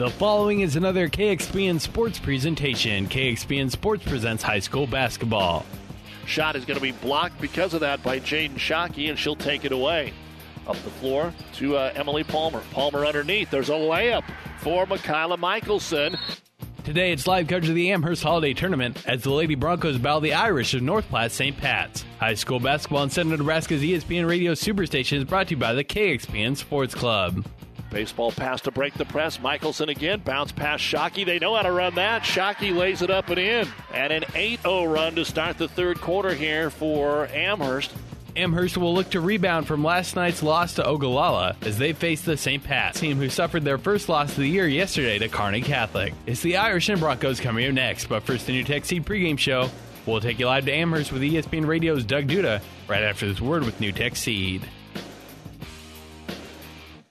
The following is another KXPN Sports presentation. KXPN Sports presents high school basketball. Shot is going to be blocked because of that by Jaden Shockey, and she'll take it away. Up the floor to uh, Emily Palmer. Palmer underneath. There's a layup for Makayla Michelson. Today it's live coverage of the Amherst Holiday Tournament as the Lady Broncos battle the Irish of North Platte St. Pat's. High school basketball in Central Nebraska's ESPN Radio Superstation is brought to you by the KXPN Sports Club. Baseball pass to break the press. Michelson again. Bounce past Shockey. They know how to run that. Shockey lays it up and in. And an 8 0 run to start the third quarter here for Amherst. Amherst will look to rebound from last night's loss to Ogallala as they face the St. Pat team who suffered their first loss of the year yesterday to Kearney Catholic. It's the Irish and Broncos coming up next, but first the NuTech Seed pregame show. We'll take you live to Amherst with ESPN Radio's Doug Duda right after this word with NuTech Seed.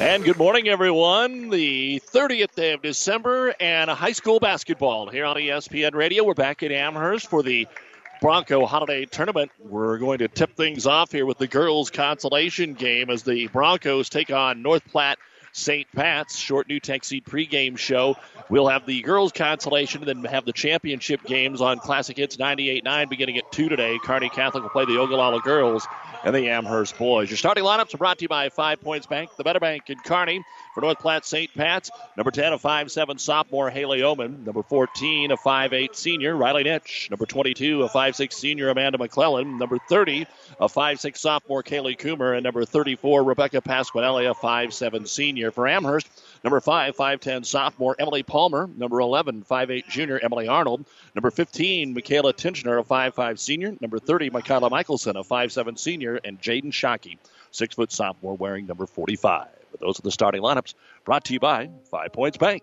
And good morning, everyone. The 30th day of December and high school basketball here on ESPN Radio. We're back in Amherst for the Bronco Holiday Tournament. We're going to tip things off here with the girls' consolation game as the Broncos take on North Platte St. Pat's. Short NuTech Seed pregame show. We'll have the girls' consolation and then have the championship games on Classic Hits 98.9 beginning at 2 today. Kearney Catholic will play the Ogallala girls and the Amherst boys. Your starting lineups are brought to you by Five Points Bank, the Better Bank in Kearney. For North Platte St. Pat's, number 10, a 5'7 sophomore, Haley Oman. Number 14, a 5'8 senior, Riley Nitch. Number 22, a 5'6 senior, Amanda McClellan. Number 30, a 5'6 sophomore, Kaylee Coomer. And number 34, Rebecca Pasquinelli, a 5'7 senior. For Amherst, Number 5, 5'10 sophomore Emily Palmer. Number 11, 5'8 junior Emily Arnold. Number 15, Michaela Tinchner, a 5'5 senior. Number 30, Michaela Michelson, a 5'7 senior. And Jaden Shockey, 6 foot sophomore, wearing number 45. But those are the starting lineups brought to you by Five Points Bank.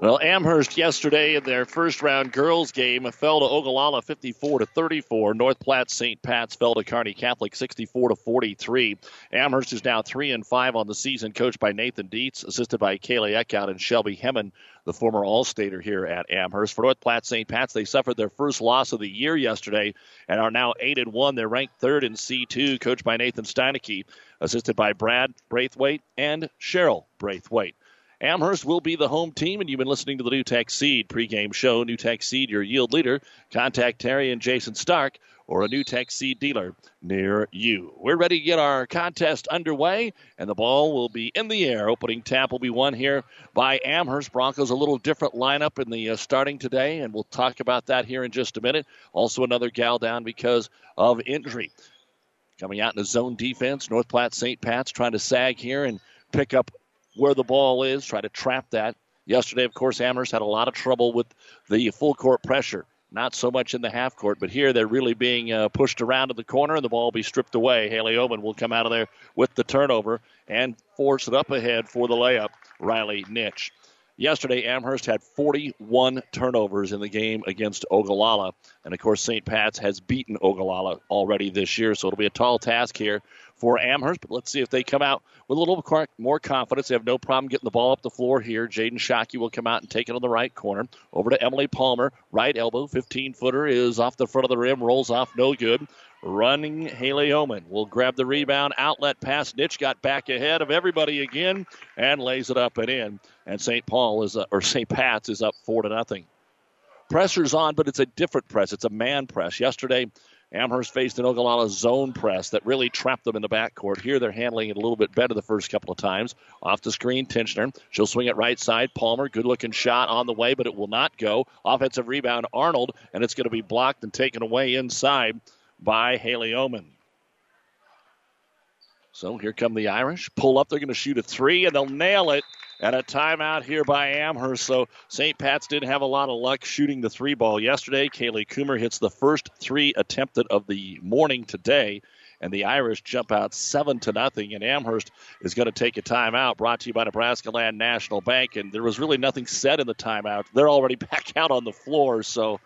Well, Amherst yesterday in their first round girls game fell to Ogallala 54 to 34. North Platte St. Pat's fell to Kearney Catholic 64 to 43. Amherst is now 3 and 5 on the season, coached by Nathan Dietz, assisted by Kaylee Eckhout and Shelby Hemmen, the former All-Stater here at Amherst. For North Platte St. Pat's, they suffered their first loss of the year yesterday and are now 8 and 1. They're ranked third in C2, coached by Nathan Steinecke, assisted by Brad Braithwaite and Cheryl Braithwaite. Amherst will be the home team, and you've been listening to the NuTech Seed pregame show. NuTech Seed, your yield leader. Contact Terry and Jason Stark or a NuTech Seed dealer near you. We're ready to get our contest underway, and the ball will be in the air. Opening tap will be won here by Amherst. Broncos a little different lineup in the uh, starting today, and we'll talk about that here in just a minute. Also, another gal down because of injury. Coming out in the zone defense, North Platte St. Pat's trying to sag here and pick up where the ball is, try to trap that. Yesterday, of course, Amherst had a lot of trouble with the full court pressure. Not so much in the half court, but here they're really being uh, pushed around to the corner, and the ball will be stripped away. Haley Oman will come out of there with the turnover and force it up ahead for the layup. Riley Nitch. Yesterday, Amherst had 41 turnovers in the game against Ogallala. And of course, St. Pat's has beaten Ogallala already this year, so it'll be a tall task here for Amherst. But let's see if they come out with a little more confidence. They have no problem getting the ball up the floor here. Jaden Shockey will come out and take it on the right corner. Over to Emily Palmer. Right elbow, 15 footer is off the front of the rim, rolls off, no good. Running Haley Oman will grab the rebound. Outlet pass. Nitch got back ahead of everybody again and lays it up and in. And St. Paul is, uh, or St. Pat's is up four to nothing. Pressure's on, but it's a different press. It's a man press. Yesterday, Amherst faced an Ogallala zone press that really trapped them in the backcourt. Here they're handling it a little bit better the first couple of times. Off the screen, Tinchner. She'll swing it right side. Palmer, good looking shot on the way, but it will not go. Offensive rebound, Arnold, and it's going to be blocked and taken away inside by Haley Oman. So here come the Irish. Pull up. They're going to shoot a three, and they'll nail it. And a timeout here by Amherst. So St. Pat's didn't have a lot of luck shooting the three ball yesterday. Kaylee Coomer hits the first three attempted of the morning today. And the Irish jump out seven to nothing. And Amherst is going to take a timeout. Brought to you by Nebraska Land National Bank. And there was really nothing said in the timeout. They're already back out on the floor. So,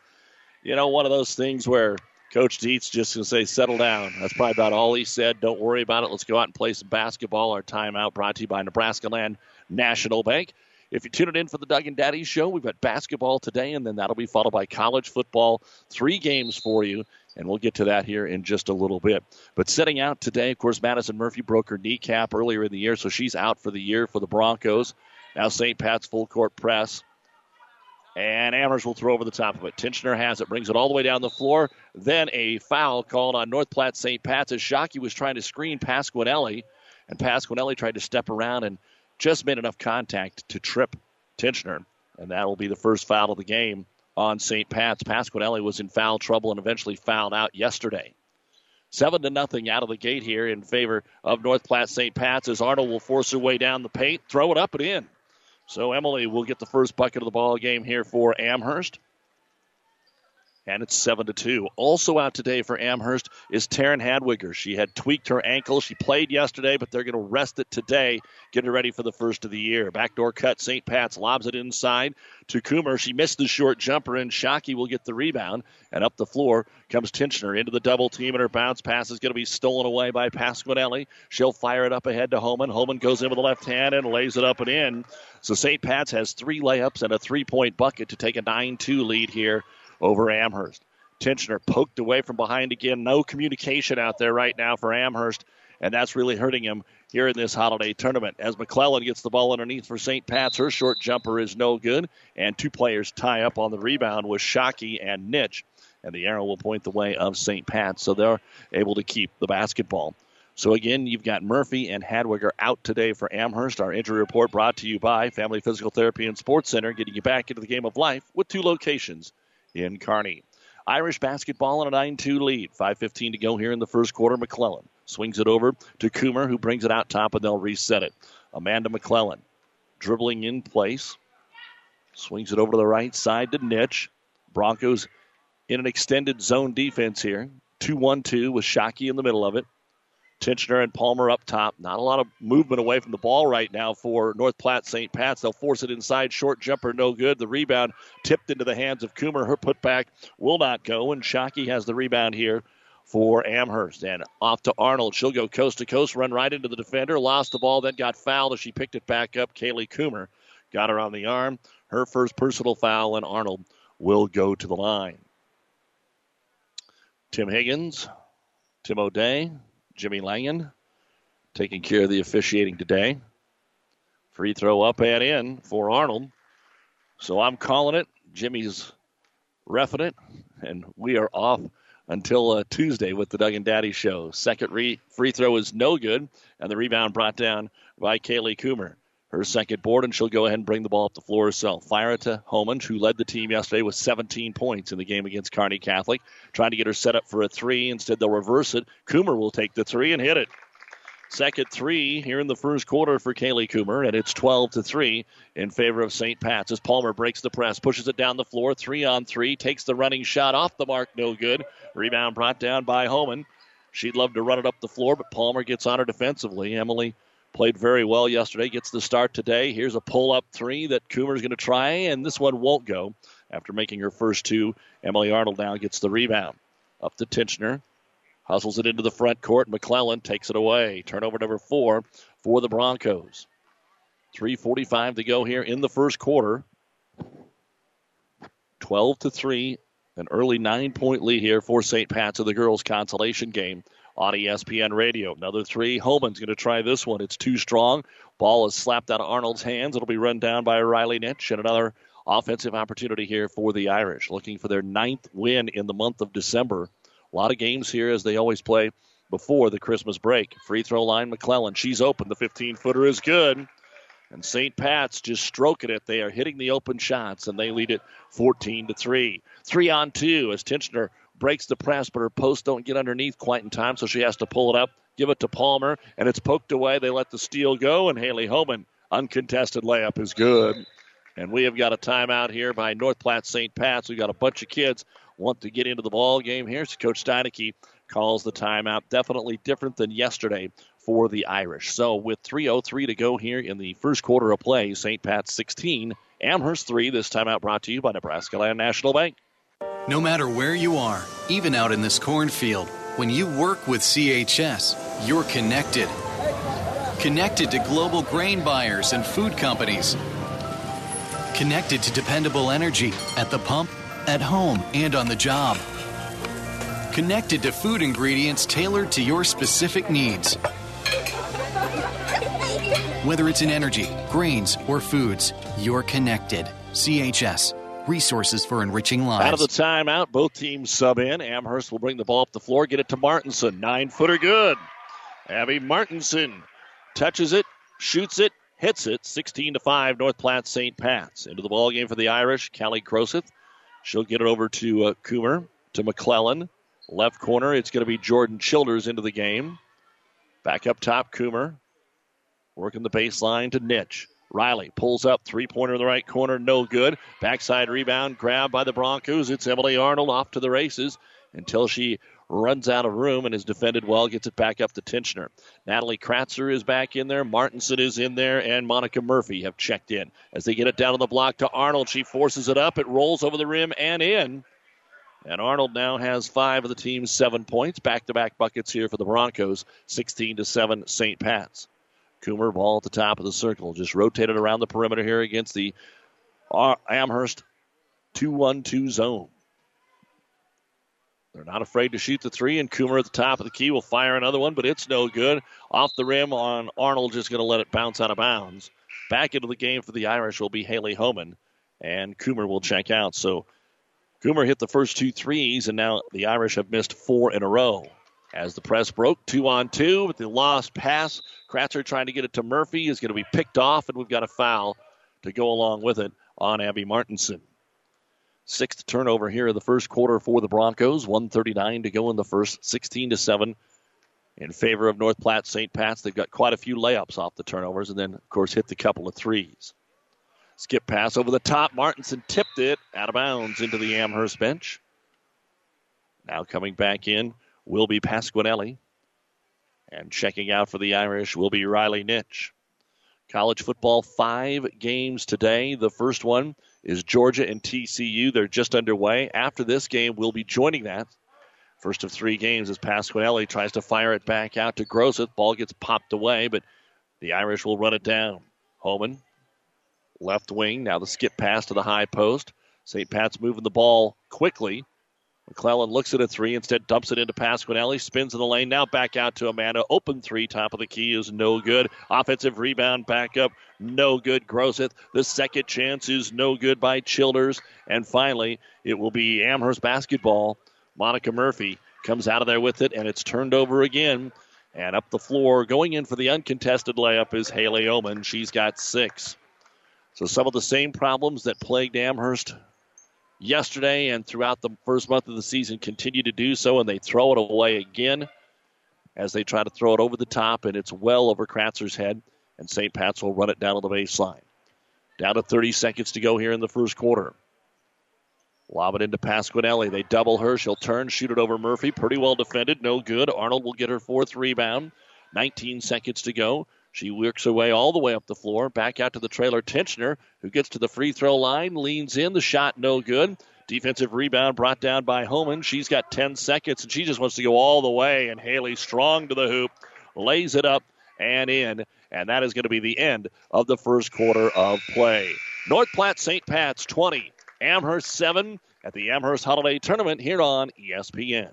you know, one of those things where Coach Dietz just going to say, settle down. That's probably about all he said. Don't worry about it. Let's go out and play some basketball. Our timeout brought to you by Nebraska Land National Bank. If you're tuning in for the Doug and Daddy show, we've got basketball today, and then that'll be followed by college football. Three games for you, and we'll get to that here in just a little bit. But setting out today, of course, Madison Murphy broke her kneecap earlier in the year, so she's out for the year for the Broncos. Now St. Pat's full court press. And Amherst will throw over the top of it. Tinchner has it, brings it all the way down the floor. Then a foul called on North Platte St. Pat's as Shockey was trying to screen Pasquinelli. And Pasquinelli tried to step around and just made enough contact to trip Tinchner. And that will be the first foul of the game on St. Pat's. Pasquinelli was in foul trouble and eventually fouled out yesterday. Seven to nothing out of the gate here in favor of North Platte St. Pat's as Arnold will force her way down the paint, throw it up and in. So Emily will get the first bucket of the ball game here for Amherst. And it's seven to two. Also out today for Amherst is Taryn Hadwiger. She had tweaked her ankle. She played yesterday, but they're going to rest it today, get her ready for the first of the year. Backdoor cut. St. Pat's lobs it inside to Coomer. She missed the short jumper, and Shockey will get the rebound. And up the floor comes Tinchner into the double team, and her bounce pass is going to be stolen away by Pasquinelli. She'll fire it up ahead to Holman. Holman goes in with the left hand and lays it up and in. So St. Pat's has three layups and a three point bucket to take a 9 2 lead here over Amherst. Tinchner poked away from behind again. No communication out there right now for Amherst, and that's really hurting him here in this holiday tournament. As McClellan gets the ball underneath for St. Pat's, her short jumper is no good, and two players tie up on the rebound with Shockey and Nitch. And the arrow will point the way of St. Pat's, so they're able to keep the basketball. So again, you've got Murphy and Hadwiger out today for Amherst. Our injury report brought to you by Family Physical Therapy and Sports Center, getting you back into the game of life with two locations in Kearney. Irish basketball in a 9 2 lead. 5.15 to go here in the first quarter. McClellan swings it over to Coomer, who brings it out top, and they'll reset it. Amanda McClellan dribbling in place. Swings it over to the right side to Nitch. Broncos in an extended zone defense here. 2 1 2 with Shockey in the middle of it. Tinchner and Palmer up top. Not a lot of movement away from the ball right now for North Platte St. Pat's. They'll force it inside. Short jumper, no good. The rebound tipped into the hands of Coomer. Her putback will not go, and Shockey has the rebound here for Amherst. And off to Arnold. She'll go coast to coast, run right into the defender. Lost the ball, then got fouled as she picked it back up. Kaylee Coomer got her on the arm. Her first personal foul, and Arnold will go to the line. Tim Higgins, Tim O'Day, Jimmy Langen taking care of the officiating today. Free throw up and in for Arnold. So I'm calling it. Jimmy's refing it, and we are off until uh, Tuesday with the Doug and Daddy show. Second re- free throw is no good, and the rebound brought down by Kaylee Coomer her second board, and she'll go ahead and bring the ball up the floor herself. Fire it to Homan, who led the team yesterday with 17 points in the game against Kearney Catholic. Trying to get her set up for a three. Instead, they'll reverse it. Coomer will take the three and hit it. Second three here in the first quarter for Kaylee Coomer, and it's 12 to 3 in favor of St. Pat's as Palmer breaks the press, pushes it down the floor, three on three, takes the running shot off the mark, no good. Rebound brought down by Homan. She'd love to run it up the floor, but Palmer gets on her defensively. Emily Played very well yesterday. Gets the start today. Here's a pull up three that Coomer's going to try, and this one won't go. After making her first two, Emily Arnold now gets the rebound. Up to Tinchner. Hustles it into the front court. McClellan takes it away. Turnover number four for the Broncos. 3.45 to go here in the first quarter. 12 to 3. An early nine point lead here for St. Pat's of the girls' consolation game on ESPN Radio. Another three. Holman's going to try this one. It's too strong. Ball is slapped out of Arnold's hands. It'll be run down by Riley Nitch. And another offensive opportunity here for the Irish, looking for their ninth win in the month of December. A lot of games here as they always play before the Christmas break. Free throw line, McClellan. She's open. The 15 footer is good. And St. Pat's just stroking it. They are hitting the open shots, and they lead it 14 to 3. Three on two as Tinchner breaks the press, but her posts don't get underneath quite in time, so she has to pull it up, give it to Palmer, and it's poked away. They let the steal go, and Haley Homan, uncontested layup, is good. And we have got a timeout here by North Platte St. Pat's. We've got a bunch of kids want to get into the ball game here. So Coach Steineke calls the timeout. Definitely different than yesterday for the Irish. So with 3.03 to go here in the first quarter of play, St. Pat's 16, Amherst 3. This timeout brought to you by Nebraska Land National Bank. No matter where you are, even out in this cornfield, when you work with CHS, you're connected. Connected to global grain buyers and food companies. Connected to dependable energy at the pump, at home, and on the job. Connected to food ingredients tailored to your specific needs. Whether it's in energy, grains, or foods, you're connected. CHS. Resources for enriching lives. Out of the timeout, both teams sub in. Amherst will bring the ball up the floor, get it to Martinson. Nine footer good. Abby Martinson touches it, shoots it, hits it. 16 to 5, North Platte St. Pat's. Into the ball game for the Irish, Callie Groseth. She'll get it over to uh, Coomer, to McClellan. Left corner, it's going to be Jordan Childers into the game. Back up top, Coomer. Working the baseline to Nitch. Riley pulls up, three pointer in the right corner, no good. Backside rebound, grabbed by the Broncos. It's Emily Arnold off to the races until she runs out of room and is defended well, gets it back up to Tinchner. Natalie Kratzer is back in there, Martinson is in there, and Monica Murphy have checked in. As they get it down on the block to Arnold, she forces it up, it rolls over the rim and in. And Arnold now has five of the team's seven points. Back to back buckets here for the Broncos. 16 to 7 St. Pat's. Coomer ball at the top of the circle. Just rotated around the perimeter here against the uh, Amherst 2 1 2 zone. They're not afraid to shoot the three, and Coomer at the top of the key will fire another one, but it's no good. Off the rim on Arnold, just going to let it bounce out of bounds. Back into the game for the Irish will be Haley Homan, and Coomer will check out. So Coomer hit the first two threes, and now the Irish have missed four in a row. As the press broke, two on two, with the lost pass, Kratzer trying to get it to Murphy is going to be picked off, and we've got a foul to go along with it on Abby Martinson. Sixth turnover here in the first quarter for the Broncos. 139 to go in the first, 16 to 7 in favor of North Platte St. Pat's. They've got quite a few layups off the turnovers, and then, of course, hit the couple of threes. Skip pass over the top. Martinson tipped it out of bounds into the Amherst bench. Now coming back in will be Pasquinelli. And checking out for the Irish will be Riley Nitch. College football, five games today. The first one is Georgia and TCU. They're just underway. After this game, we'll be joining that. First of three games as Pasquinelli tries to fire it back out to Groseth. Ball gets popped away, but the Irish will run it down. Homan, left wing. Now the skip pass to the high post. St. Pat's moving the ball quickly. McClellan looks at a three, instead dumps it into Pasquinelli, spins in the lane, now back out to Amanda. Open three, top of the key is no good. Offensive rebound back up, no good. Groseth. The second chance is no good by Childers. And finally, it will be Amherst basketball. Monica Murphy comes out of there with it, and it's turned over again. And up the floor, going in for the uncontested layup is Haley Oman. She's got six. So some of the same problems that plagued Amherst yesterday and throughout the first month of the season continue to do so, and they throw it away again as they try to throw it over the top, and it's well over Kratzer's head, and St. Pat's will run it down to the baseline. Down to 30 seconds to go here in the first quarter. Lob it into Pasquinelli. They double her. She'll turn, shoot it over Murphy. Pretty well defended. No good. Arnold will get her fourth rebound. 19 seconds to go. She works her way all the way up the floor, back out to the trailer Tinchner, who gets to the free throw line, leans in, the shot no good. Defensive rebound brought down by Homan. She's got 10 seconds, and she just wants to go all the way. And Haley strong to the hoop, lays it up and in. And that is going to be the end of the first quarter of play. North Platte St. Pat's 20, Amherst 7 at the Amherst Holiday Tournament here on ESPN.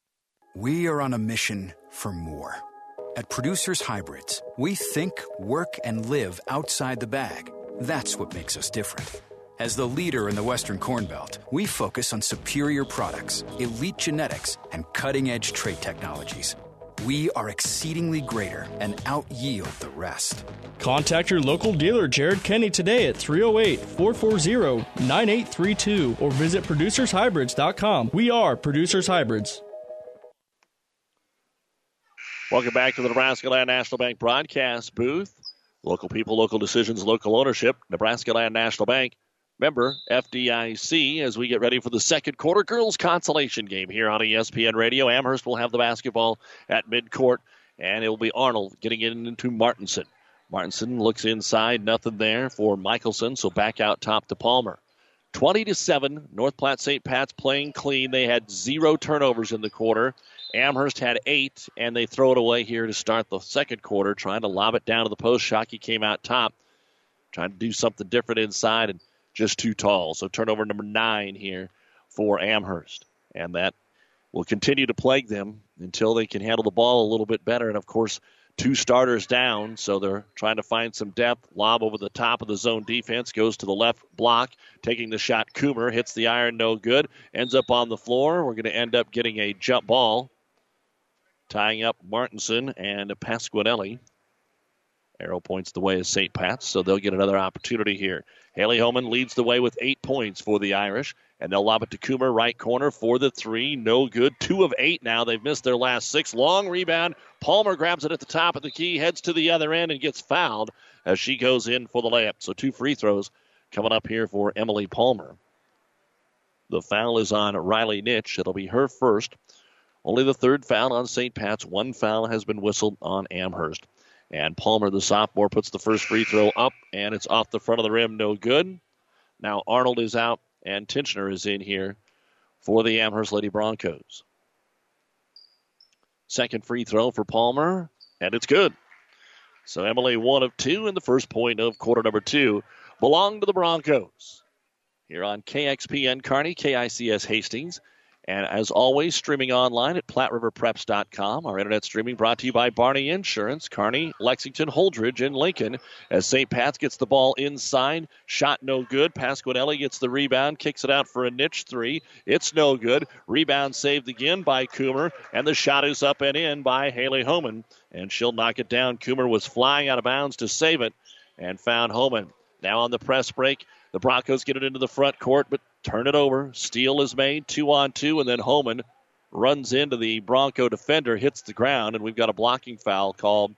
We are on a mission for more. At Producers Hybrids, we think, work, and live outside the bag. That's what makes us different. As the leader in the Western Corn Belt, we focus on superior products, elite genetics, and cutting edge trait technologies. We are exceedingly greater and out yield the rest. Contact your local dealer, Jared Kenny, today at 308 440 9832 or visit producershybrids.com. We are Producers Hybrids. Welcome back to the Nebraska Land National Bank broadcast booth. Local people, local decisions, local ownership. Nebraska Land National Bank. Member FDIC as we get ready for the second quarter girls consolation game here on ESPN Radio. Amherst will have the basketball at midcourt, and it will be Arnold getting it into Martinson. Martinson looks inside, nothing there for Michelson, so back out top to Palmer. 20 to 7, North Platte St. Pat's playing clean. They had zero turnovers in the quarter. Amherst had eight, and they throw it away here to start the second quarter, trying to lob it down to the post. Shockey came out top, trying to do something different inside, and just too tall. So turnover number nine here for Amherst. And that will continue to plague them until they can handle the ball a little bit better. And of course, two starters down, so they're trying to find some depth. Lob over the top of the zone defense goes to the left block, taking the shot. Coomer hits the iron, no good. Ends up on the floor. We're going to end up getting a jump ball tying up Martinson and Pasquinelli. Arrow points the way as St. Pat's, so they'll get another opportunity here. Haley Homan leads the way with eight points for the Irish, and they'll lob it to Coomer, right corner for the three. No good. Two of eight now. They've missed their last six. Long rebound. Palmer grabs it at the top of the key, heads to the other end, and gets fouled as she goes in for the layup. So two free throws coming up here for Emily Palmer. The foul is on Riley Nitch. It'll be her first. Only the third foul on St. Pat's. One foul has been whistled on Amherst. And Palmer, the sophomore, puts the first free throw up, and it's off the front of the rim. No good. Now Arnold is out, and Tinchner is in here for the Amherst Lady Broncos. Second free throw for Palmer, and it's good. So Emily, one of two, and the first point of quarter number two belong to the Broncos. Here on KXPN Kearney, KICS Hastings, and as always, streaming online at PlatteRiverPreps.com. Our internet streaming brought to you by Barney Insurance, Kearney, Lexington, Holdrege, and Lincoln. As St. Pat's gets the ball inside, shot no good. Pasquinelli gets the rebound, kicks it out for a niche three. It's no good. Rebound saved again by Coomer, and the shot is up and in by Haley Homan, and she'll knock it down. Coomer was flying out of bounds to save it and found Homan. Now on the press break, the Broncos get it into the front court, but turn it over. Steal is made, two on two, and then Homan runs into the Bronco defender, hits the ground, and we've got a blocking foul called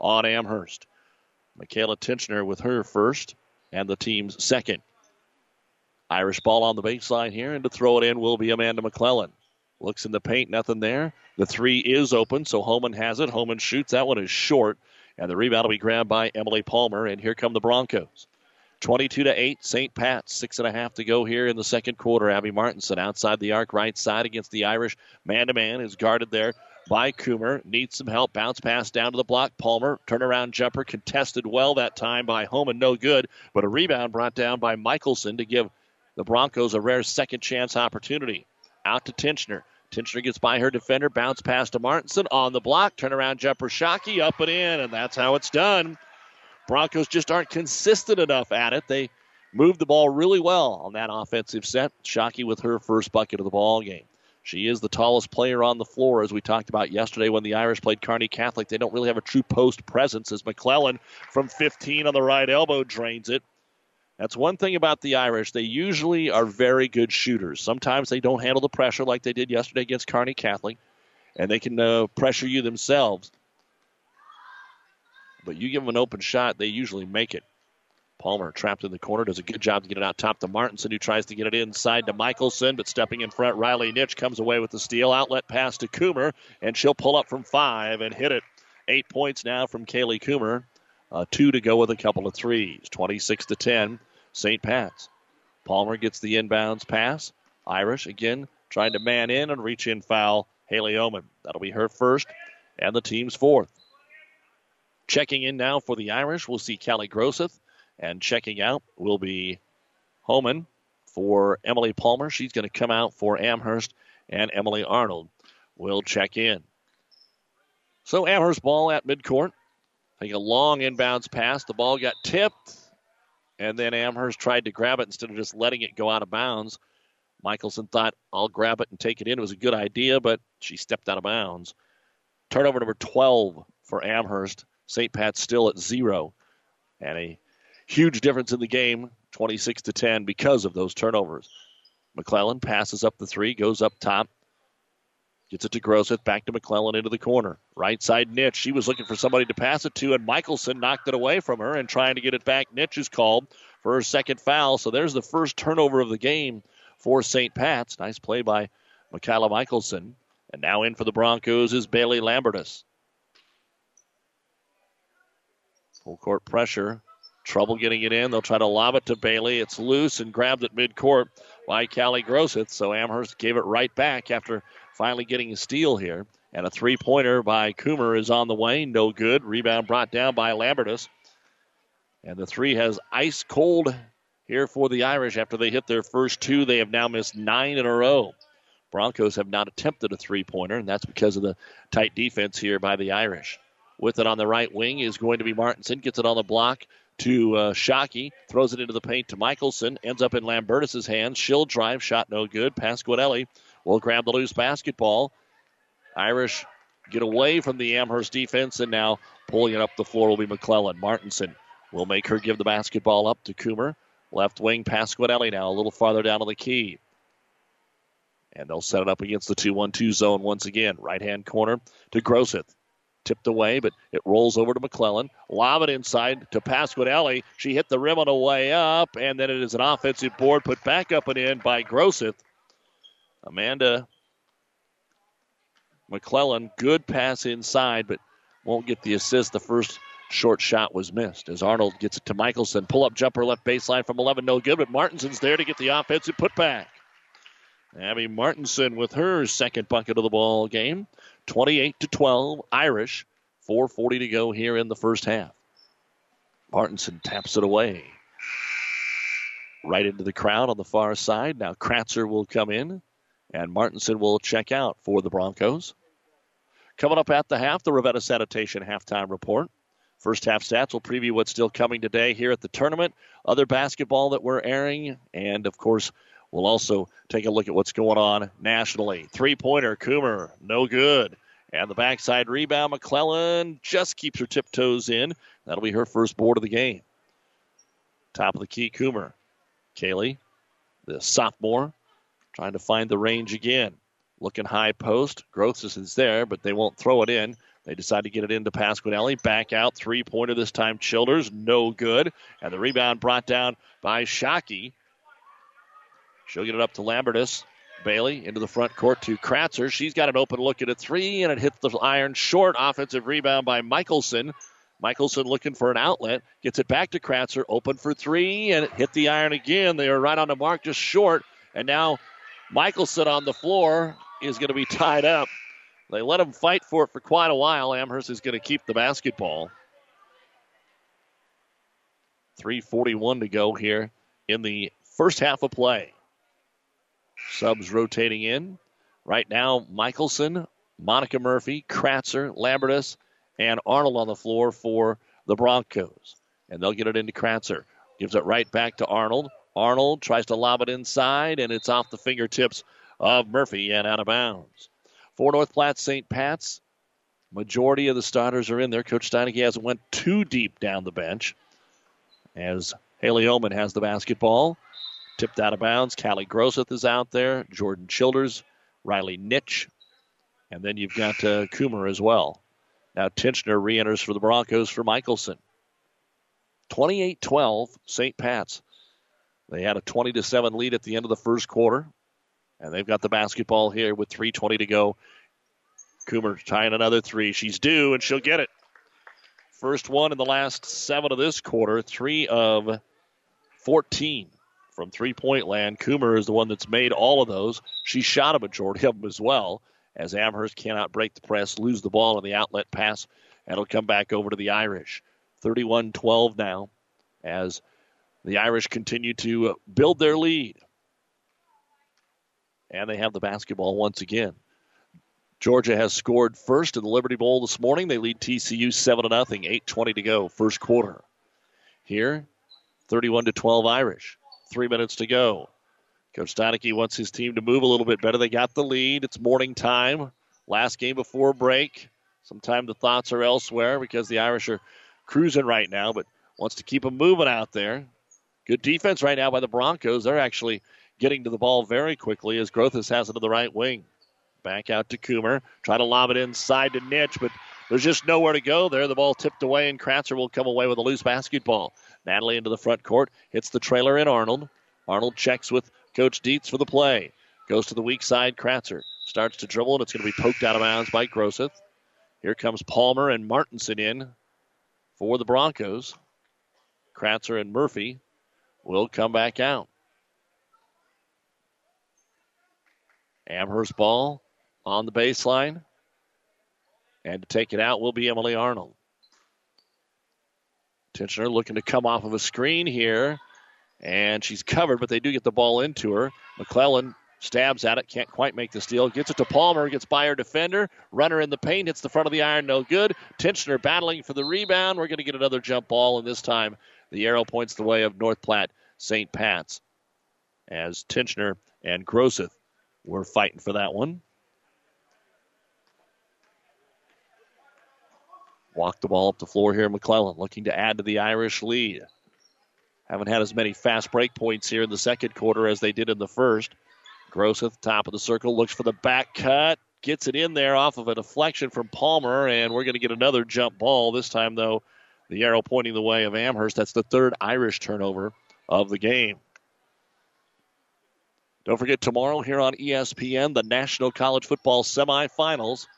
on Amherst. Michaela Tinchner with her first, and the team's second. Irish ball on the baseline here, and to throw it in will be Amanda McClellan. Looks in the paint, nothing there. The three is open, so Homan has it. Homan shoots. That one is short, and the rebound will be grabbed by Emily Palmer, and here come the Broncos. 22 to 8, St. Pat's. Six and a half to go here in the second quarter. Abby Martinson outside the arc, right side against the Irish. Man to man is guarded there by Coomer. Needs some help. Bounce pass down to the block. Palmer, turnaround jumper, contested well that time by Homan. No good, but a rebound brought down by Michelson to give the Broncos a rare second chance opportunity. Out to Tinchner. Tinchner gets by her defender. Bounce pass to Martinson on the block. Turnaround jumper, Shockey up and in, and that's how it's done. Broncos just aren't consistent enough at it. They moved the ball really well on that offensive set. Shockey with her first bucket of the ball game. She is the tallest player on the floor, as we talked about yesterday when the Irish played Kearney Catholic. They don't really have a true post presence, as McClellan from 15 on the right elbow drains it. That's one thing about the Irish. They usually are very good shooters. Sometimes they don't handle the pressure like they did yesterday against Kearney Catholic, and they can uh, pressure you themselves. But you give them an open shot, they usually make it. Palmer trapped in the corner, does a good job to get it out top to Martinson, who tries to get it inside to Michelson, but stepping in front, Riley Nitch comes away with the steal. Outlet pass to Coomer, and she'll pull up from five and hit it. Eight points now from Kaylee Coomer. Uh, two to go with a couple of threes. 26 to 10, St. Pat's. Palmer gets the inbounds pass. Irish again trying to man in and reach in foul. Haley Oman. That'll be her first and the team's fourth. Checking in now for the Irish, we'll see Callie Grosseth. And checking out will be Homan for Emily Palmer. She's going to come out for Amherst, and Emily Arnold will check in. So Amherst ball at midcourt. Take a long inbounds pass. The ball got tipped, and then Amherst tried to grab it instead of just letting it go out of bounds. Michelson thought, I'll grab it and take it in. It was a good idea, but she stepped out of bounds. Turnover number 12 for Amherst. St. Pat's still at zero. And a Huge difference in the game, 26 to 10, because of those turnovers. McClellan passes up the three, goes up top, gets it to Grosseth, back to McClellan into the corner. Right side Nitsch. She was looking for somebody to pass it to, and Michelson knocked it away from her and trying to get it back. Nitsch is called for her second foul. So there's the first turnover of the game for St. Pat's. Nice play by Michaela Michelson. And now in for the Broncos is Bailey Lambertus. Full court pressure Trouble getting it in. They'll try to lob it to Bailey. It's loose and grabbed at midcourt by Callie Grosseth. So Amherst gave it right back after finally getting a steal here. And a three pointer by Coomer is on the way. No good. Rebound brought down by Lambertus. And the three has ice cold here for the Irish after they hit their first two. They have now missed nine in a row. Broncos have not attempted a three pointer, and that's because of the tight defense here by the Irish. With it on the right wing is going to be Martinson. Gets it on the block to uh, Shockey, throws it into the paint to Michelson, ends up in Lambertus' hands. She'll drive, shot no good. Pasquinelli will grab the loose basketball. Irish get away from the Amherst defense, and now pulling it up the floor will be McClellan. Martinson will make her give the basketball up to Coomer. Left wing Pasquinelli now, a little farther down on the key. And they'll set it up against the 2 1 2 zone once again. Right hand corner to Grosseth tipped away, but it rolls over to McClellan. Lob it inside to Pasquinelli. She hit the rim on the way up, and then it is an offensive board put back up and in by Grosseth. Amanda McClellan, good pass inside, but won't get the assist. The first short shot was missed as Arnold gets it to Michelson. Pull up jumper left baseline from 11, no good, but Martinson's there to get the offensive put back. Abby Martinson with her second bucket of the ball game. 28 to 12, Irish. 4:40 to go here in the first half. Martinson taps it away. Right into the crowd on the far side. Now Kratzer will come in, and Martinson will check out for the Broncos. Coming up at the half, the Ravenna Sanitation halftime report. First half stats will preview what's still coming today here at the tournament, other basketball that we're airing, and of course, We'll also take a look at what's going on nationally. Three pointer, Coomer, no good. And the backside rebound, McClellan just keeps her tiptoes in. That'll be her first board of the game. Top of the key, Coomer. Kaylee, the sophomore, trying to find the range again. Looking high post. Grosseth is there, but they won't throw it in. They decide to get it into Pasquinelli. Back out, three pointer this time. Childers, no good. And the rebound brought down by Shockey. She'll get it up to Lambertus. Bailey into the front court to Kratzer. She's got an open look at a three, and it hits the iron short. Offensive rebound by Michelson. Michelson looking for an outlet. Gets it back to Kratzer. Open for three, and it hit the iron again. They are right on the mark, just short. And now Michelson on the floor is going to be tied up. They let him fight for it for quite a while. Amherst is going to keep the basketball. 3.41 to go here in the first half of play. Subs rotating in. Right now, Michelson, Monica Murphy, Kratzer, Lambertus, and Arnold on the floor for the Broncos. And they'll get it into Kratzer. Gives it right back to Arnold. Arnold tries to lob it inside, and it's off the fingertips of Murphy and out of bounds. For North Platte St. Pat's, majority of the starters are in there. Coach Steineke hasn't went too deep down the bench as Haley Oman has the basketball. Tipped out of bounds. Callie Groseth is out there. Jordan Childers, Riley Nitch, and then you've got uh, Coomer as well. Now Tinchner re enters for the Broncos for Michelson. 28 12, St. Pat's. They had a 20 to 7 lead at the end of the first quarter, and they've got the basketball here with 3.20 to go. Coomer tying another three. She's due, and she'll get it. First one in the last seven of this quarter, three of 14 from three point land. Coomer is the one that's made all of those. She shot a majority of them as well, as Amherst cannot break the press, lose the ball on the outlet pass, and it'll come back over to the Irish. 31 12 now, as the Irish continue to build their lead. And they have the basketball once again. Georgia has scored first in the Liberty Bowl this morning. They lead TCU 7 0, 8.20 to go, first quarter. Here, 31 to 12 Irish. Three minutes to go. Coach Steineke wants his team to move a little bit better. They got the lead. It's morning time. Last game before break. Sometimes the thoughts are elsewhere because the Irish are cruising right now, but wants to keep them moving out there. Good defense right now by the Broncos. They're actually getting to the ball very quickly as Groseth has it to the right wing. Back out to Coomer. Try to lob it inside to Nitsch, but there's just nowhere to go there. The ball tipped away, and Kratzer will come away with a loose basketball. Natalie into the front court, hits the trailer in Arnold. Arnold checks with Coach Dietz for the play. Goes to the weak side. Kratzer starts to dribble, and it's going to be poked out of bounds by Groseth. Here comes Palmer and Martinson in for the Broncos. Kratzer and Murphy will come back out. Amherst ball on the baseline. And to take it out will be Emily Arnold. Tinchner looking to come off of a screen here. And she's covered, but they do get the ball into her. McClellan stabs at it, can't quite make the steal. Gets it to Palmer, gets by her defender. Runner in the paint, hits the front of the iron, no good. Tinchner battling for the rebound. We're going to get another jump ball, and this time the arrow points the way of North Platte St. Pat's as Tinchner and Groseth were fighting for that one. Walk the ball up the floor here. McClellan looking to add to the Irish lead. Haven't had as many fast break points here in the second quarter as they did in the first. Groseth, top of the circle, looks for the back cut. Gets it in there off of a deflection from Palmer, and we're going to get another jump ball. This time, though, the arrow pointing the way of Amherst. That's the third Irish turnover of the game. Don't forget tomorrow here on ESPN, the National College Football Semifinals.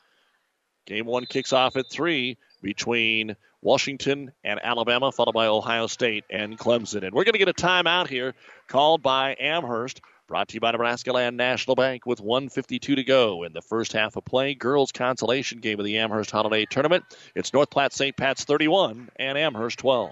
Game one kicks off at 3 between Washington and Alabama, followed by Ohio State and Clemson. And we're going to get a timeout here called by Amherst. Brought to you by Nebraska Land National Bank with 152 to go in the first half of play. Girls consolation game of the Amherst Holiday Tournament. It's North Platte St. Pat's 31 and Amherst 12.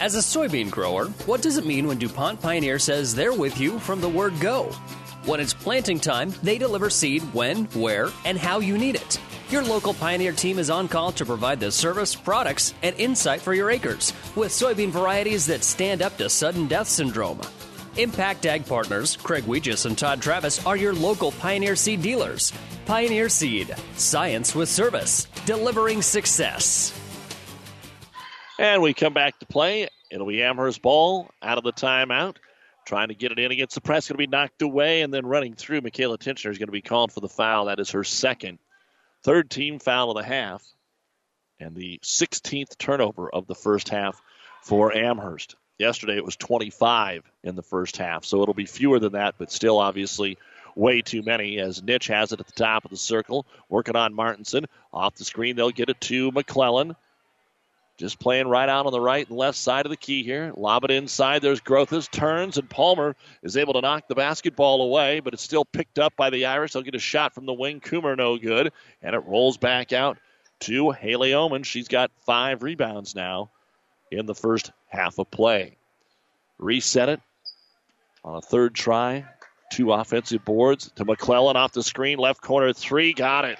As a soybean grower, what does it mean when DuPont Pioneer says they're with you from the word go? When it's planting time, they deliver seed when, where, and how you need it. Your local Pioneer team is on call to provide the service, products, and insight for your acres with soybean varieties that stand up to sudden death syndrome. Impact Ag Partners, Craig Weegis and Todd Travis are your local Pioneer Seed dealers. Pioneer Seed, science with service, delivering success. And we come back to play. It'll be Amherst ball out of the timeout. Trying to get it in against the press, going to be knocked away, and then running through. Michaela Tinchner is going to be called for the foul. That is her second. Third team foul of the half, and the 16th turnover of the first half for Amherst. Yesterday it was 25 in the first half, so it'll be fewer than that, but still obviously way too many as Nitch has it at the top of the circle, working on Martinson. Off the screen, they'll get it to McClellan. Just playing right out on the right and left side of the key here. Lob it inside. There's Groseth, turns, and Palmer is able to knock the basketball away, but it's still picked up by the Irish. They'll get a shot from the wing. Coomer, no good. And it rolls back out to Haley Oman. She's got five rebounds now in the first half of play. Reset it on a third try. Two offensive boards to McClellan off the screen. Left corner three. Got it.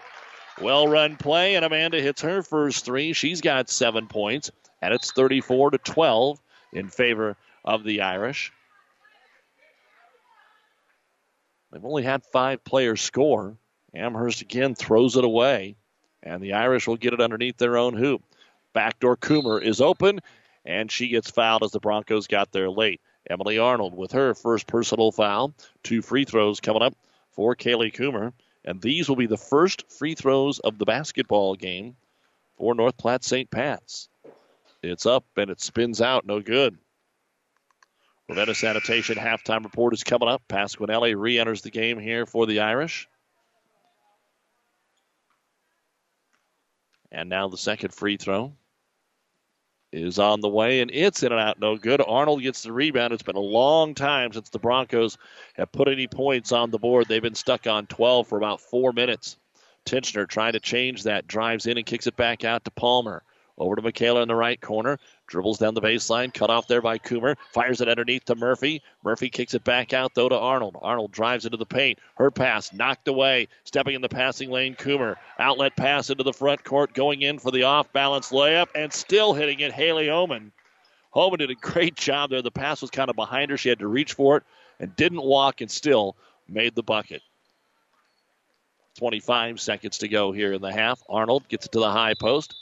Well run play, and Amanda hits her first three. She's got seven points, and it's 34 to 12 in favor of the Irish. They've only had five players score. Amherst again throws it away, and the Irish will get it underneath their own hoop. Backdoor Coomer is open, and she gets fouled as the Broncos got there late. Emily Arnold with her first personal foul. Two free throws coming up for Kaylee Coomer. And these will be the first free throws of the basketball game for North Platte St. Pat's. It's up and it spins out. No good. Ravenna Sanitation halftime report is coming up. Pasquinelli re enters the game here for the Irish. And now the second free throw is on the way, and it's in and out. No good. Arnold gets the rebound. It's been a long time since the Broncos have put any points on the board. They've been stuck on 12 for about four minutes. Tinchner trying to change that, drives in and kicks it back out to Palmer. Over to Michaela in the right corner. Dribbles down the baseline. Cut off there by Coomer. Fires it underneath to Murphy. Murphy kicks it back out, though, to Arnold. Arnold drives into the paint. Her pass knocked away. Stepping in the passing lane, Coomer. Outlet pass into the front court. Going in for the off balance layup. And still hitting it, Haley Homan. Homan did a great job there. The pass was kind of behind her. She had to reach for it and didn't walk and still made the bucket. 25 seconds to go here in the half. Arnold gets it to the high post.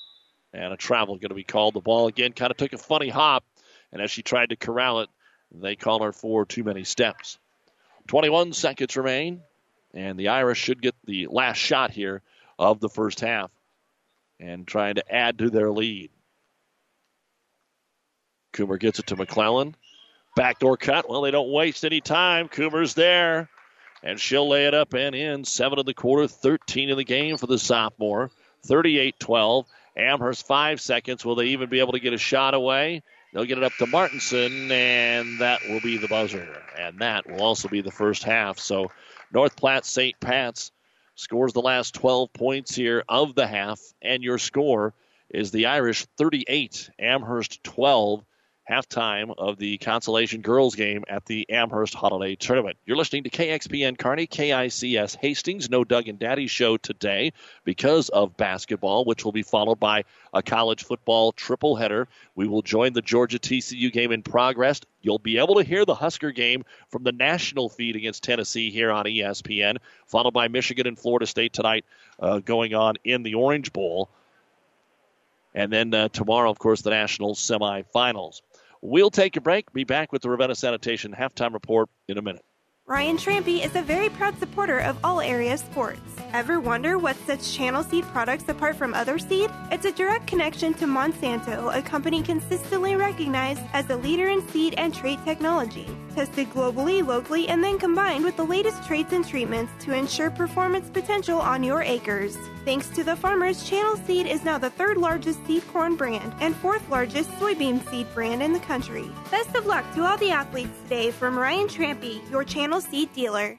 And a travel going to be called. The ball again kind of took a funny hop. And as she tried to corral it, they call her for too many steps. 21 seconds remain. And the Irish should get the last shot here of the first half and trying to add to their lead. Coomer gets it to McClellan. Backdoor cut. Well, they don't waste any time. Coomer's there. And she'll lay it up and in. Seven of the quarter, 13 in the game for the sophomore. 38 12. Amherst five seconds. Will they even be able to get a shot away? They'll get it up to Martinson, and that will be the buzzer. And that will also be the first half. So North Platte St. Pat's scores the last 12 points here of the half, and your score is the Irish 38, Amherst 12 halftime of the consolation girls game at the Amherst Holiday Tournament. You're listening to KXPN Kearney, KICS Hastings. No Doug and Daddy show today because of basketball, which will be followed by a college football triple header. We will join the Georgia TCU game in progress. You'll be able to hear the Husker game from the national feed against Tennessee here on ESPN, followed by Michigan and Florida State tonight uh, going on in the Orange Bowl. And then uh, tomorrow, of course, the national semifinals. We'll take a break. Be back with the Ravenna Sanitation halftime report in a minute. Ryan Trampy is a very proud supporter of all area sports. Ever wonder what sets Channel Seed products apart from other seed? It's a direct connection to Monsanto, a company consistently recognized as a leader in seed and trait technology. Tested globally, locally, and then combined with the latest traits and treatments to ensure performance potential on your acres. Thanks to the farmers, Channel Seed is now the third largest seed corn brand and fourth largest soybean seed brand in the country. Best of luck to all the athletes today from Ryan Trampy, your Channel Seed dealer.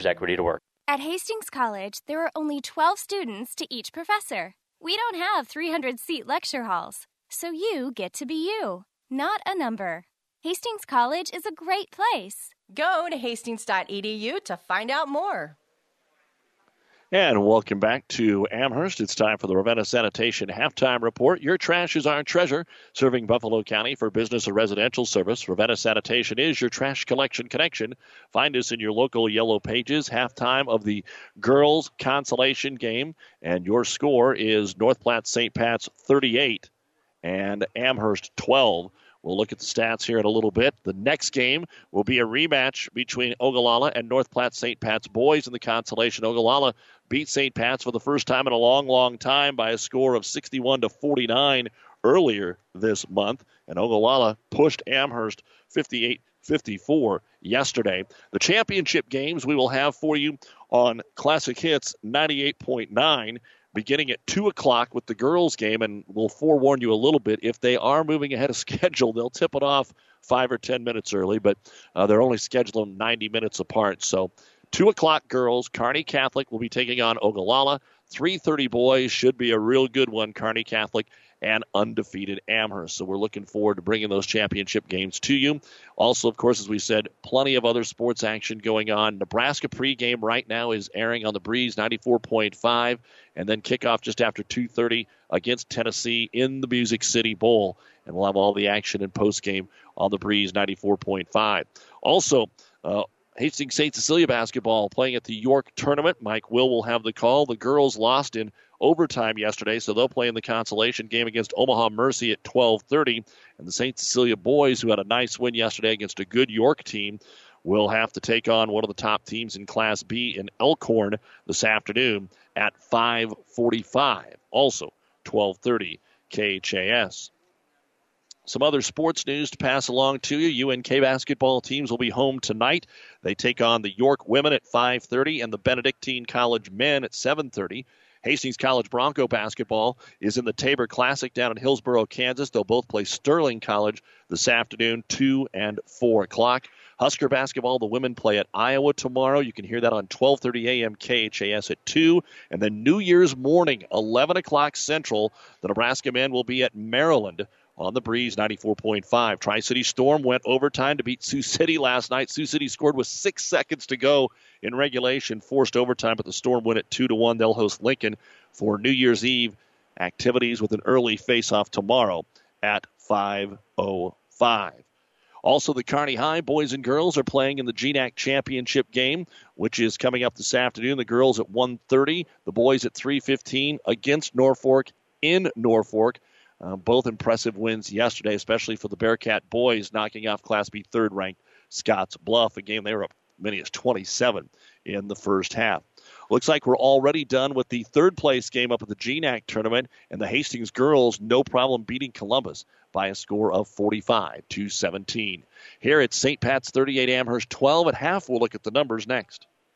equity to work. At Hastings College, there are only 12 students to each professor. We don't have 300 seat lecture halls, so you get to be you, not a number. Hastings College is a great place. Go to hastings.edu to find out more. And welcome back to Amherst. It's time for the Ravenna Sanitation Halftime Report. Your trash is our treasure, serving Buffalo County for business and residential service. Ravenna Sanitation is your trash collection connection. Find us in your local Yellow Pages. Halftime of the girls' consolation game, and your score is North Platte St. Pat's 38 and Amherst 12. We'll look at the stats here in a little bit. The next game will be a rematch between Ogallala and North Platte St. Pat's boys in the consolation. Ogallala beat St. Pat's for the first time in a long, long time by a score of 61 to 49 earlier this month, and Ogallala pushed Amherst 58 54 yesterday. The championship games we will have for you on Classic Hits 98.9 beginning at 2 o'clock with the girls' game, and we'll forewarn you a little bit. If they are moving ahead of schedule, they'll tip it off five or 10 minutes early, but uh, they're only scheduled 90 minutes apart. So 2 o'clock girls, Kearney Catholic will be taking on Ogallala. 3.30 boys should be a real good one, Kearney Catholic and undefeated Amherst. So we're looking forward to bringing those championship games to you. Also, of course, as we said, plenty of other sports action going on. Nebraska pregame right now is airing on the Breeze 94.5, and then kickoff just after 2:30 against Tennessee in the Music City Bowl, and we'll have all the action and postgame on the Breeze 94.5. Also. Uh, Hastings St. Cecilia basketball playing at the York tournament. Mike Will will have the call. The girls lost in overtime yesterday, so they'll play in the consolation game against Omaha Mercy at 12:30. And the St. Cecilia boys, who had a nice win yesterday against a good York team, will have to take on one of the top teams in Class B in Elkhorn this afternoon at 5:45. Also 12:30 KHAS. Some other sports news to pass along to you. UNK basketball teams will be home tonight. They take on the York women at 5:30 and the Benedictine College men at 7:30. Hastings College Bronco basketball is in the Tabor Classic down in Hillsboro, Kansas. They'll both play Sterling College this afternoon, 2 and 4 o'clock. Husker basketball, the women play at Iowa tomorrow. You can hear that on 12:30 a.m. KHAS at 2. And then New Year's morning, 11 o'clock Central, the Nebraska men will be at Maryland on the breeze 94.5 tri-city storm went overtime to beat sioux city last night. Sioux city scored with six seconds to go in regulation forced overtime but the storm win at 2 to 1 they'll host lincoln for new year's eve. Activities with an early face-off tomorrow at 505 also, the Kearney High boys and girls are playing in the GNAC championship game, which is coming up this afternoon. The girls at 1:30, the boys at 3:15 against Norfolk in Norfolk. Uh, both impressive wins yesterday, especially for the Bearcat boys, knocking off Class B third ranked Scotts Bluff. A game they were up many as 27 in the first half. Looks like we're already done with the third place game up at the GNAC tournament, and the Hastings girls no problem beating Columbus by a score of 45 to 17. Here at St. Pat's 38, Amherst 12 at half. We'll look at the numbers next.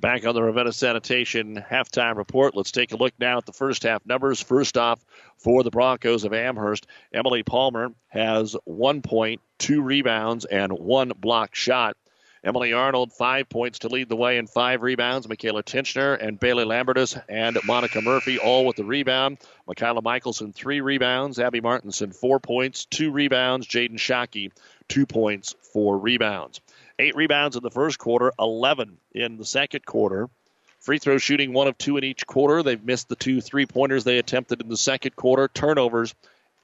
Back on the Ravenna Sanitation halftime report. Let's take a look now at the first half numbers. First off, for the Broncos of Amherst, Emily Palmer has one point, two rebounds, and one block shot. Emily Arnold, five points to lead the way and five rebounds. Michaela Tinchner and Bailey Lambertus and Monica Murphy all with the rebound. Michaela Michelson, three rebounds. Abby Martinson, four points, two rebounds. Jaden Shockey, two points, four rebounds. Eight rebounds in the first quarter, 11 in the second quarter. Free throw shooting one of two in each quarter. They've missed the two three pointers they attempted in the second quarter. Turnovers,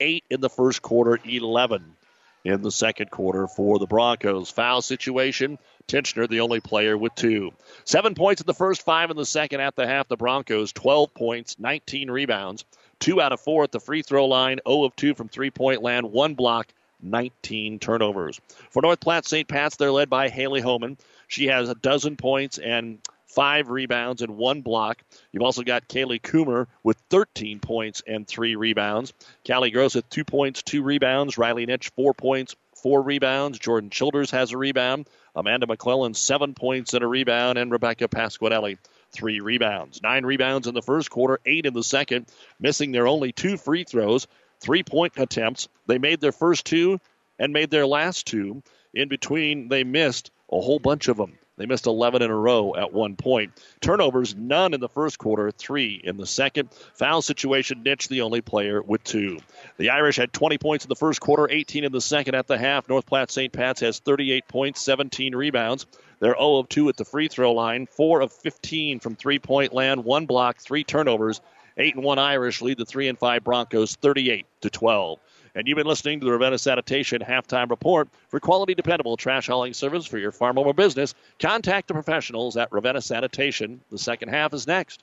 eight in the first quarter, 11 in the second quarter for the Broncos. Foul situation. Tinchner, the only player with two. Seven points in the first, five in the second at the half. The Broncos, 12 points, 19 rebounds, two out of four at the free throw line, 0 of 2 from three point land, one block, 19 turnovers. For North Platte St. Pat's, they're led by Haley Homan. She has a dozen points and five rebounds and one block. You've also got Kaylee Coomer with 13 points and three rebounds. Callie Gross with two points, two rebounds. Riley Nitch, four points, four rebounds. Jordan Childers has a rebound. Amanda McClellan, seven points and a rebound. And Rebecca Pasquinelli, three rebounds. Nine rebounds in the first quarter, eight in the second, missing their only two free throws, three point attempts. They made their first two and made their last two. In between, they missed a whole bunch of them. They missed 11 in a row at one point. Turnovers, none in the first quarter, three in the second. Foul situation, Nitch, the only player with two. The Irish had 20 points in the first quarter, 18 in the second at the half. North Platte St. Pat's has 38 points, 17 rebounds. They're 0 of 2 at the free throw line, 4 of 15 from three point land, one block, three turnovers. 8 and 1 Irish lead the 3 and 5 Broncos 38 to 12. And you've been listening to the Ravenna Sanitation halftime report. For quality, dependable trash hauling service for your farm or business, contact the professionals at Ravenna Sanitation. The second half is next.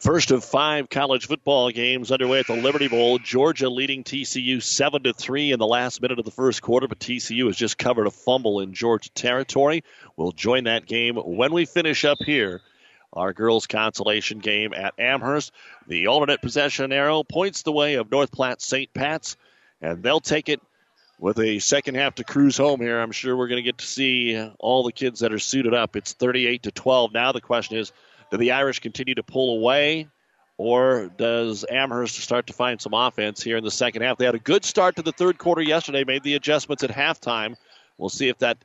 First of five college football games underway at the Liberty Bowl. Georgia leading TCU seven to three in the last minute of the first quarter, but TCU has just covered a fumble in Georgia territory. We'll join that game when we finish up here. Our girls' consolation game at Amherst. The alternate possession arrow points the way of North Platte St. Pat's, and they'll take it with a second half to cruise home here. I'm sure we're going to get to see all the kids that are suited up. It's 38 to 12. Now the question is, do the Irish continue to pull away, or does Amherst start to find some offense here in the second half? They had a good start to the third quarter yesterday, made the adjustments at halftime. We'll see if that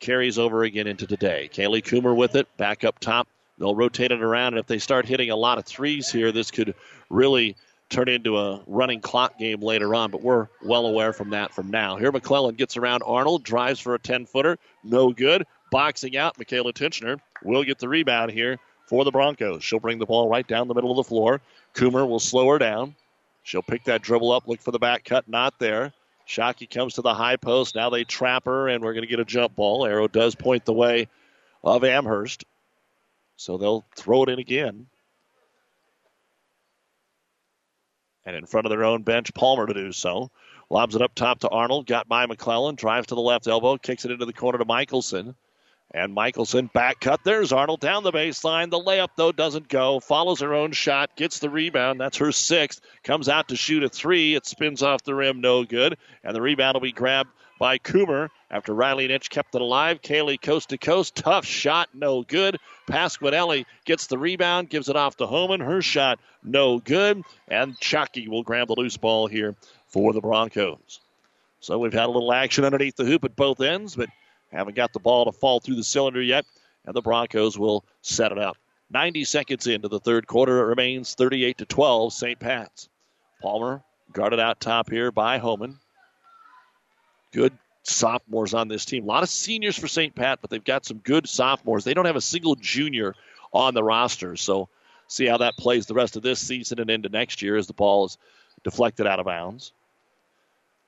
carries over again into today. Kaylee Coomer with it, back up top. They'll rotate it around, and if they start hitting a lot of threes here, this could really turn into a running clock game later on, but we're well aware from that from now. Here McClellan gets around Arnold, drives for a 10 footer, no good. Boxing out, Michaela Tinchner will get the rebound here for the Broncos. She'll bring the ball right down the middle of the floor. Coomer will slow her down. She'll pick that dribble up, look for the back cut, not there. Shockey comes to the high post. Now they trap her, and we're going to get a jump ball. Arrow does point the way of Amherst. So they'll throw it in again. And in front of their own bench, Palmer to do so. Lobs it up top to Arnold. Got by McClellan. Drives to the left elbow. Kicks it into the corner to Michelson. And Michelson back cut. There's Arnold down the baseline. The layup, though, doesn't go. Follows her own shot. Gets the rebound. That's her sixth. Comes out to shoot a three. It spins off the rim. No good. And the rebound will be grabbed by Coomer after Riley Nitch kept it alive. Kaylee coast to coast. Tough shot. No good. Pasquinelli gets the rebound. Gives it off to Homan. Her shot. No good. And Shockey will grab the loose ball here for the Broncos. So we've had a little action underneath the hoop at both ends, but haven't got the ball to fall through the cylinder yet, and the Broncos will set it up. 90 seconds into the third quarter, it remains 38 to 12, St. Pat's. Palmer guarded out top here by Homan. Good sophomores on this team. A lot of seniors for St. Pat, but they've got some good sophomores. They don't have a single junior on the roster, so see how that plays the rest of this season and into next year as the ball is deflected out of bounds.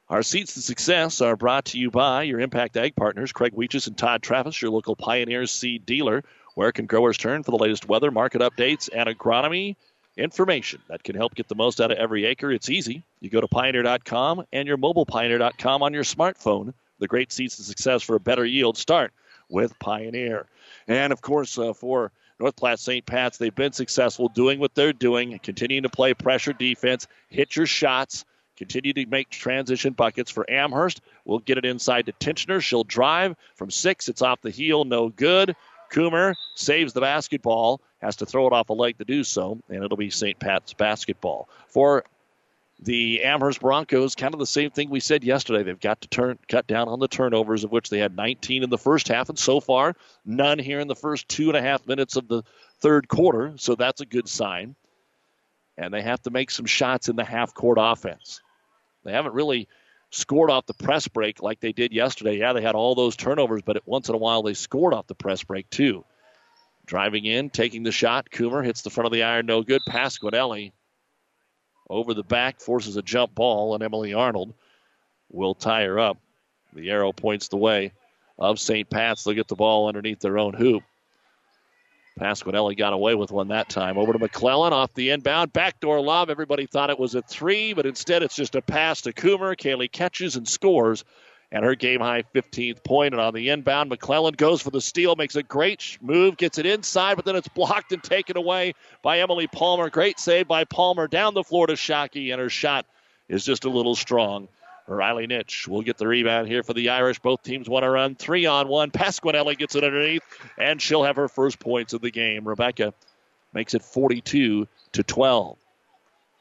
Our seats to success are brought to you by your Impact Ag partners, Craig Weeches and Todd Travis, your local Pioneer seed dealer. Where can growers turn for the latest weather, market updates, and agronomy? information that can help get the most out of every acre. It's easy. You go to pioneer.com and your mobile pioneer.com on your smartphone. The great seeds to success for a better yield start with Pioneer. And of course, uh, for North Platte St. Pat's, they've been successful doing what they're doing, continuing to play pressure defense, hit your shots, continue to make transition buckets for Amherst. We'll get it inside to Tinchner. She'll drive from six. It's off the heel, no good. Coomer saves the basketball, has to throw it off a leg to do so, and it'll be St. Pat's basketball. For the Amherst Broncos, kind of the same thing we said yesterday. They've got to turn cut down on the turnovers, of which they had 19 in the first half, and so far none here in the first two and a half minutes of the third quarter. So that's a good sign. And they have to make some shots in the half court offense. They haven't really scored off the press break like they did yesterday. Yeah, they had all those turnovers, but once in a while they scored off the press break too. Driving in, taking the shot. Coomer hits the front of the iron, no good. Pasquinelli over the back, forces a jump ball, and Emily Arnold will tie her up. The arrow points the way of St. Pat's. They'll get the ball underneath their own hoop. Pasquinelli got away with one that time. Over to McClellan off the inbound. Backdoor lob. Everybody thought it was a three, but instead it's just a pass to Coomer. Kaylee catches and scores. And her game high 15th point. And on the inbound, McClellan goes for the steal, makes a great move, gets it inside, but then it's blocked and taken away by Emily Palmer. Great save by Palmer down the floor to Shockey, and her shot is just a little strong. Riley Nitch will get the rebound here for the Irish. Both teams want to run three on one. Pasquinelli gets it underneath, and she'll have her first points of the game. Rebecca makes it 42 to 12.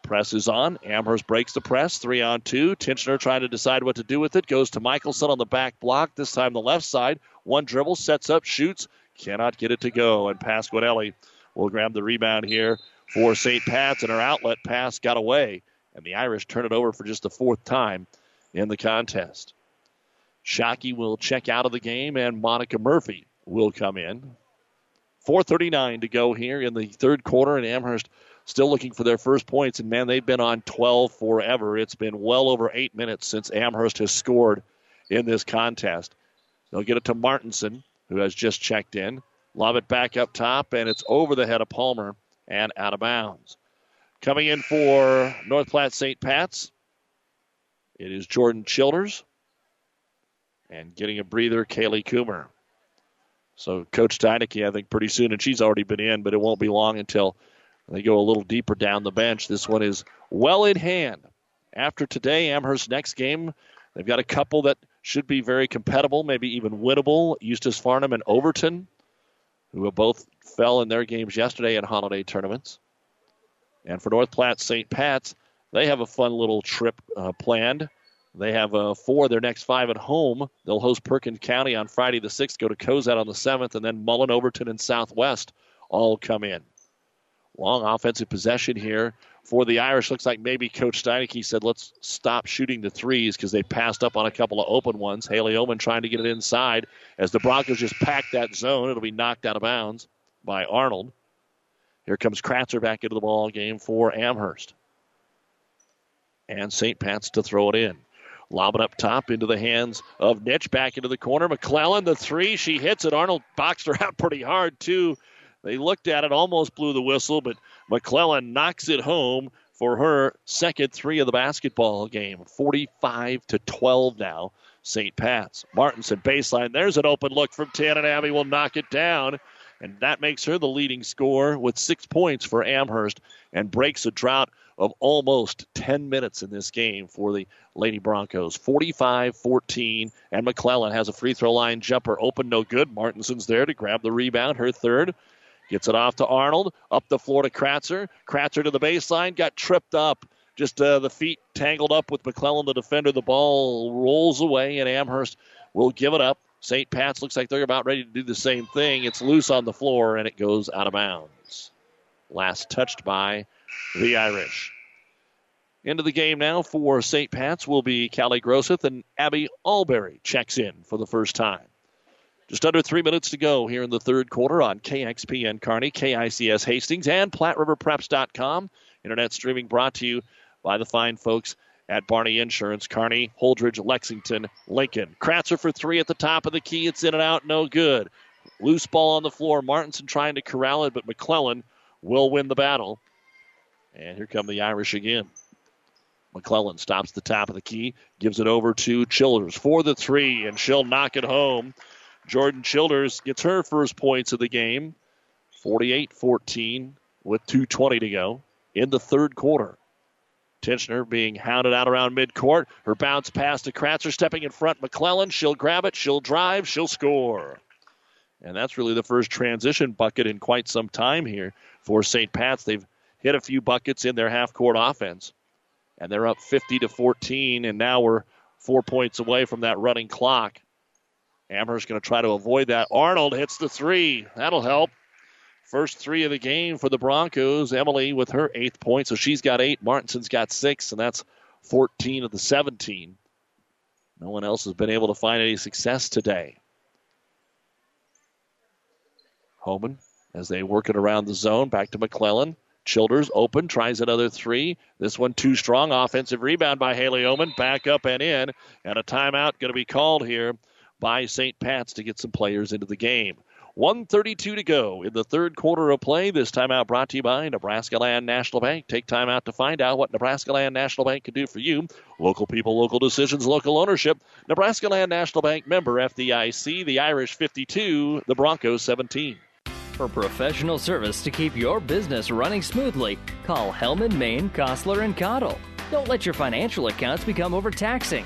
Press is on. Amherst breaks the press. Three on two. Tinchner trying to decide what to do with it. Goes to Michelson on the back block. This time the left side. One dribble, sets up, shoots. Cannot get it to go. And Pasquinelli will grab the rebound here for St. Pat's, and her outlet pass got away. And the Irish turn it over for just the fourth time in the contest. Shockey will check out of the game, and Monica Murphy will come in. 4.39 to go here in the third quarter, and Amherst still looking for their first points. And man, they've been on 12 forever. It's been well over eight minutes since Amherst has scored in this contest. They'll get it to Martinson, who has just checked in. Lob it back up top, and it's over the head of Palmer and out of bounds. Coming in for North Platte St. Pat's, it is Jordan Childers. And getting a breather, Kaylee Coomer. So Coach Steinecke, I think, pretty soon, and she's already been in, but it won't be long until they go a little deeper down the bench. This one is well in hand. After today, Amherst's next game, they've got a couple that should be very compatible, maybe even winnable. Eustis Farnam and Overton, who both fell in their games yesterday in holiday tournaments. And for North Platte St. Pat's, they have a fun little trip uh, planned. They have uh, four of their next five at home. They'll host Perkins County on Friday the 6th, go to Cozad on the 7th, and then Mullen, Overton, and Southwest all come in. Long offensive possession here for the Irish. Looks like maybe Coach Steinecke said, let's stop shooting the threes because they passed up on a couple of open ones. Haley Homan trying to get it inside as the Broncos just pack that zone. It'll be knocked out of bounds by Arnold. Here comes Kratzer back into the ball game for Amherst. And St. Pat's to throw it in. Lob it up top into the hands of Nitch. Back into the corner. McClellan, the three. She hits it. Arnold boxed her out pretty hard, too. They looked at it, almost blew the whistle, but McClellan knocks it home for her second three of the basketball game. 45 to 12 now. St. Pat's. Martinson baseline. There's an open look from 10, and Abby will knock it down. And that makes her the leading scorer with six points for Amherst and breaks a drought of almost 10 minutes in this game for the Lady Broncos. 45 14. And McClellan has a free throw line jumper open, no good. Martinson's there to grab the rebound, her third. Gets it off to Arnold. Up the floor to Kratzer. Kratzer to the baseline. Got tripped up. Just uh, the feet tangled up with McClellan, the defender. The ball rolls away, and Amherst will give it up. St. Pat's looks like they're about ready to do the same thing. It's loose on the floor, and it goes out of bounds. Last touched by the Irish. Into the game now for St. Pat's will be Callie Groseth and Abby Alberry checks in for the first time. Just under three minutes to go here in the third quarter on KXPN Kearney, KICS Hastings, and PlatteRiverPreps.com. Internet streaming brought to you by the fine folks at Barney Insurance, Kearney, Holdrege, Lexington, Lincoln. Kratzer for three at the top of the key. It's in and out, no good. Loose ball on the floor. Martinson trying to corral it, but McClellan will win the battle. And here come the Irish again. McClellan stops the top of the key, gives it over to Childers for the three, and she'll knock it home. Jordan Childers gets her first points of the game, 48 14, with 2.20 to go in the third quarter. Tinchner being hounded out around midcourt. Her bounce pass to Kratzer stepping in front. McClellan, she'll grab it, she'll drive, she'll score. And that's really the first transition bucket in quite some time here for St. Pat's. They've hit a few buckets in their half court offense. And they're up 50 to 14, and now we're four points away from that running clock. Amherst going to try to avoid that. Arnold hits the three. That'll help. First three of the game for the Broncos. Emily with her eighth point, so she's got eight. Martinson's got six, and that's 14 of the 17. No one else has been able to find any success today. Homan, as they work it around the zone, back to McClellan. Childers open, tries another three. This one too strong. Offensive rebound by Haley Homan. Back up and in. And a timeout going to be called here by St. Pat's to get some players into the game. 132 to go in the third quarter of play. This timeout brought to you by Nebraska Land National Bank. Take time out to find out what Nebraska Land National Bank can do for you. Local people, local decisions, local ownership. Nebraska Land National Bank member FDIC. The Irish 52, the Broncos 17. For professional service to keep your business running smoothly, call Hellman, Maine, Kostler, and Cottle. Don't let your financial accounts become overtaxing.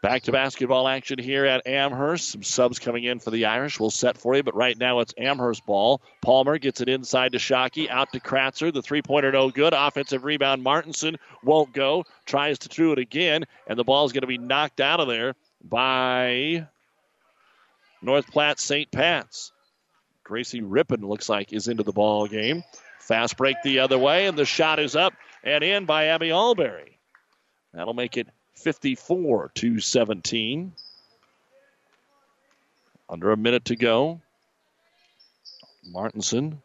Back to basketball action here at Amherst. Some subs coming in for the Irish. We'll set for you, but right now it's Amherst ball. Palmer gets it inside to Shockey, out to Kratzer. The three pointer no good. Offensive rebound. Martinson won't go. Tries to do it again, and the ball is going to be knocked out of there by North Platte St. Pat's. Gracie Rippon looks like is into the ball game. Fast break the other way, and the shot is up and in by Abby Alberry. That'll make it 54 to 17. Under a minute to go. Martinson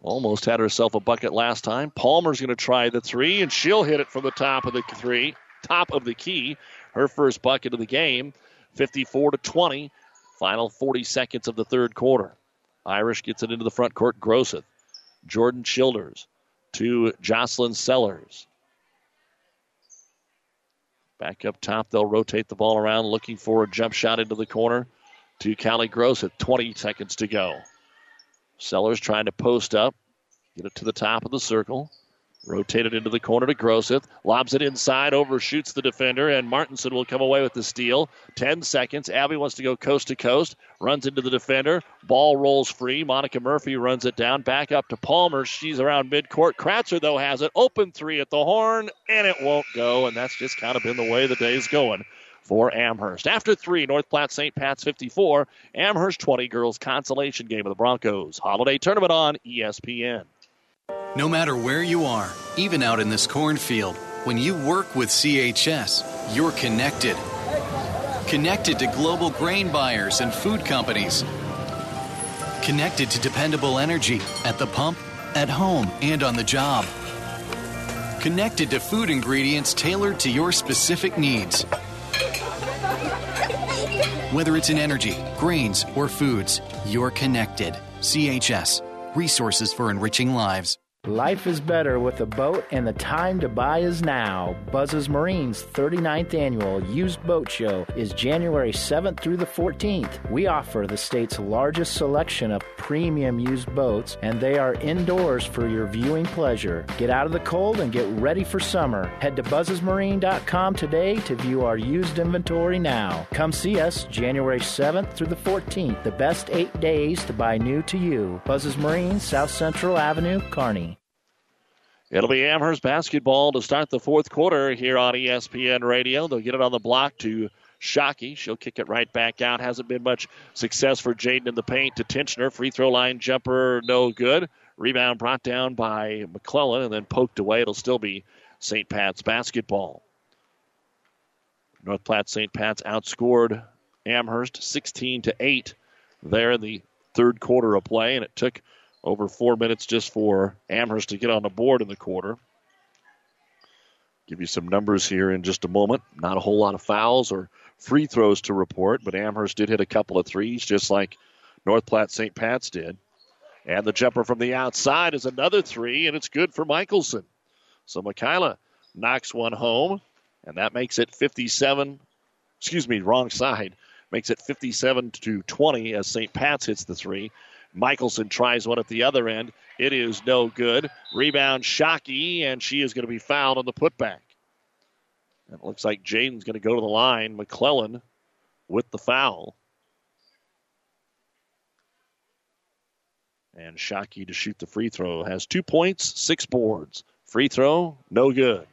almost had herself a bucket last time. Palmer's going to try the three, and she'll hit it from the top of the three, top of the key. Her first bucket of the game, 54 to 20. Final 40 seconds of the third quarter. Irish gets it into the front court. Groseth, Jordan Childers to Jocelyn Sellers. Back up top, they'll rotate the ball around, looking for a jump shot into the corner to Callie Gross at 20 seconds to go. Sellers trying to post up, get it to the top of the circle. Rotate it into the corner to Groseth. Lobs it inside, overshoots the defender, and Martinson will come away with the steal. 10 seconds. Abby wants to go coast to coast. Runs into the defender. Ball rolls free. Monica Murphy runs it down. Back up to Palmer. She's around midcourt. Kratzer, though, has it. Open three at the horn, and it won't go. And that's just kind of been the way the day's going for Amherst. After three, North Platte St. Pat's 54, Amherst 20 girls consolation game of the Broncos. Holiday tournament on ESPN. No matter where you are, even out in this cornfield, when you work with CHS, you're connected. Connected to global grain buyers and food companies. Connected to dependable energy at the pump, at home, and on the job. Connected to food ingredients tailored to your specific needs. Whether it's in energy, grains, or foods, you're connected. CHS, resources for enriching lives. Life is better with a boat, and the time to buy is now. Buzz's Marine's 39th annual used boat show is January 7th through the 14th. We offer the state's largest selection of premium used boats, and they are indoors for your viewing pleasure. Get out of the cold and get ready for summer. Head to buzzesmarine.com today to view our used inventory now. Come see us January 7th through the 14th, the best eight days to buy new to you. Buzz's Marine, South Central Avenue, Kearney. It'll be Amherst basketball to start the fourth quarter here on ESPN Radio. They'll get it on the block to Shockey. She'll kick it right back out. Hasn't been much success for Jaden in the paint to Tinchner. Free throw line jumper, no good. Rebound brought down by McClellan and then poked away. It'll still be St. Pat's basketball. North Platte St. Pat's outscored Amherst 16 to 8 there in the third quarter of play, and it took over four minutes just for Amherst to get on the board in the quarter. Give you some numbers here in just a moment. Not a whole lot of fouls or free throws to report, but Amherst did hit a couple of threes, just like North Platte St. Pat's did. And the jumper from the outside is another three, and it's good for Michelson. So Michaela knocks one home, and that makes it 57. Excuse me, wrong side. Makes it 57 to 20 as St. Pat's hits the three. Michelson tries one at the other end. It is no good. Rebound Shockey, and she is going to be fouled on the putback. it looks like Jaden's going to go to the line. McClellan with the foul. And Shockey to shoot the free throw. Has two points, six boards. Free throw, no good.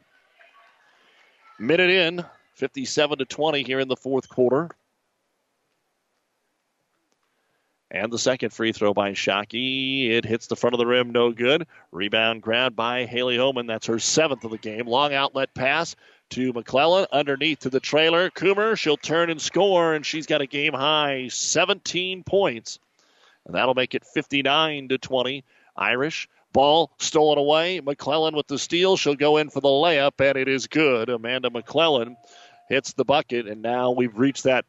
Minute in, 57 to 20 here in the fourth quarter. And the second free throw by Shockey. It hits the front of the rim, no good. Rebound grabbed by Haley Homan. That's her seventh of the game. Long outlet pass to McClellan underneath to the trailer. Coomer, she'll turn and score, and she's got a game high 17 points. And that'll make it 59 to 20. Irish ball stolen away. McClellan with the steal. She'll go in for the layup, and it is good. Amanda McClellan hits the bucket, and now we've reached that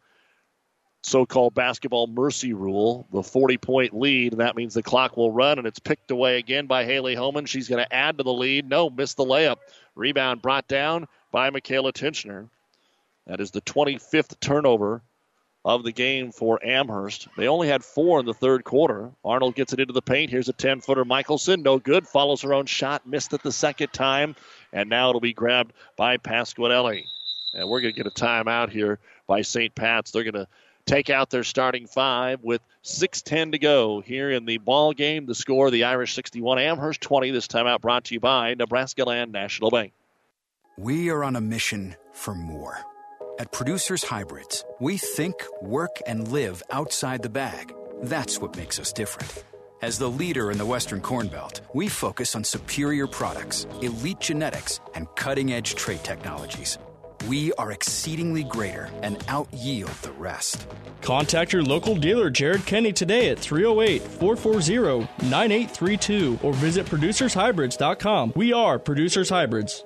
so-called basketball mercy rule, the 40-point lead, and that means the clock will run, and it's picked away again by Haley Homan. She's going to add to the lead. No, missed the layup. Rebound brought down by Michaela Tinchner. That is the 25th turnover of the game for Amherst. They only had four in the third quarter. Arnold gets it into the paint. Here's a 10 footer. Michelson, no good. Follows her own shot. Missed it the second time. And now it'll be grabbed by Pasquinelli. And we're going to get a timeout here by St. Pat's. They're going to take out their starting five with 6.10 to go here in the ball game. The score the Irish 61, Amherst 20. This timeout brought to you by Nebraska Land National Bank. We are on a mission for more. At Producers Hybrids, we think, work, and live outside the bag. That's what makes us different. As the leader in the Western Corn Belt, we focus on superior products, elite genetics, and cutting edge trait technologies. We are exceedingly greater and out yield the rest. Contact your local dealer, Jared Kenny, today at 308 440 9832 or visit producershybrids.com. We are Producers Hybrids.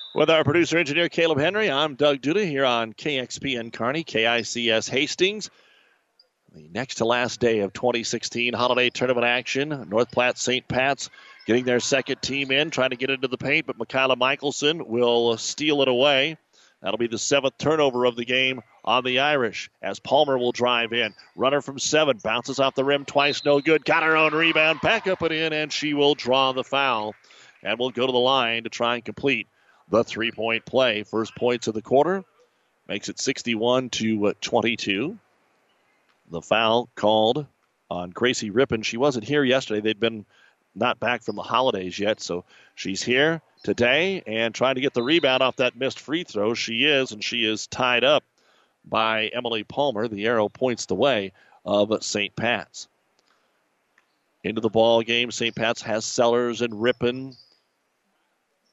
With our producer engineer Caleb Henry, I'm Doug Duda here on KXPN Kearney, KICS Hastings. The next to last day of 2016 holiday tournament action. North Platte St. Pat's getting their second team in, trying to get into the paint, but Michaela Michelson will steal it away. That'll be the seventh turnover of the game on the Irish as Palmer will drive in. Runner from seven, bounces off the rim twice, no good. Got her own rebound, back up and in, and she will draw the foul. And will go to the line to try and complete the three point play. First points of the quarter makes it 61 to uh, 22. The foul called on Gracie Rippon. She wasn't here yesterday. They'd been not back from the holidays yet, so she's here today and trying to get the rebound off that missed free throw. She is, and she is tied up by Emily Palmer. The arrow points the way of St. Pat's. Into the ball game, St. Pat's has Sellers and Rippon.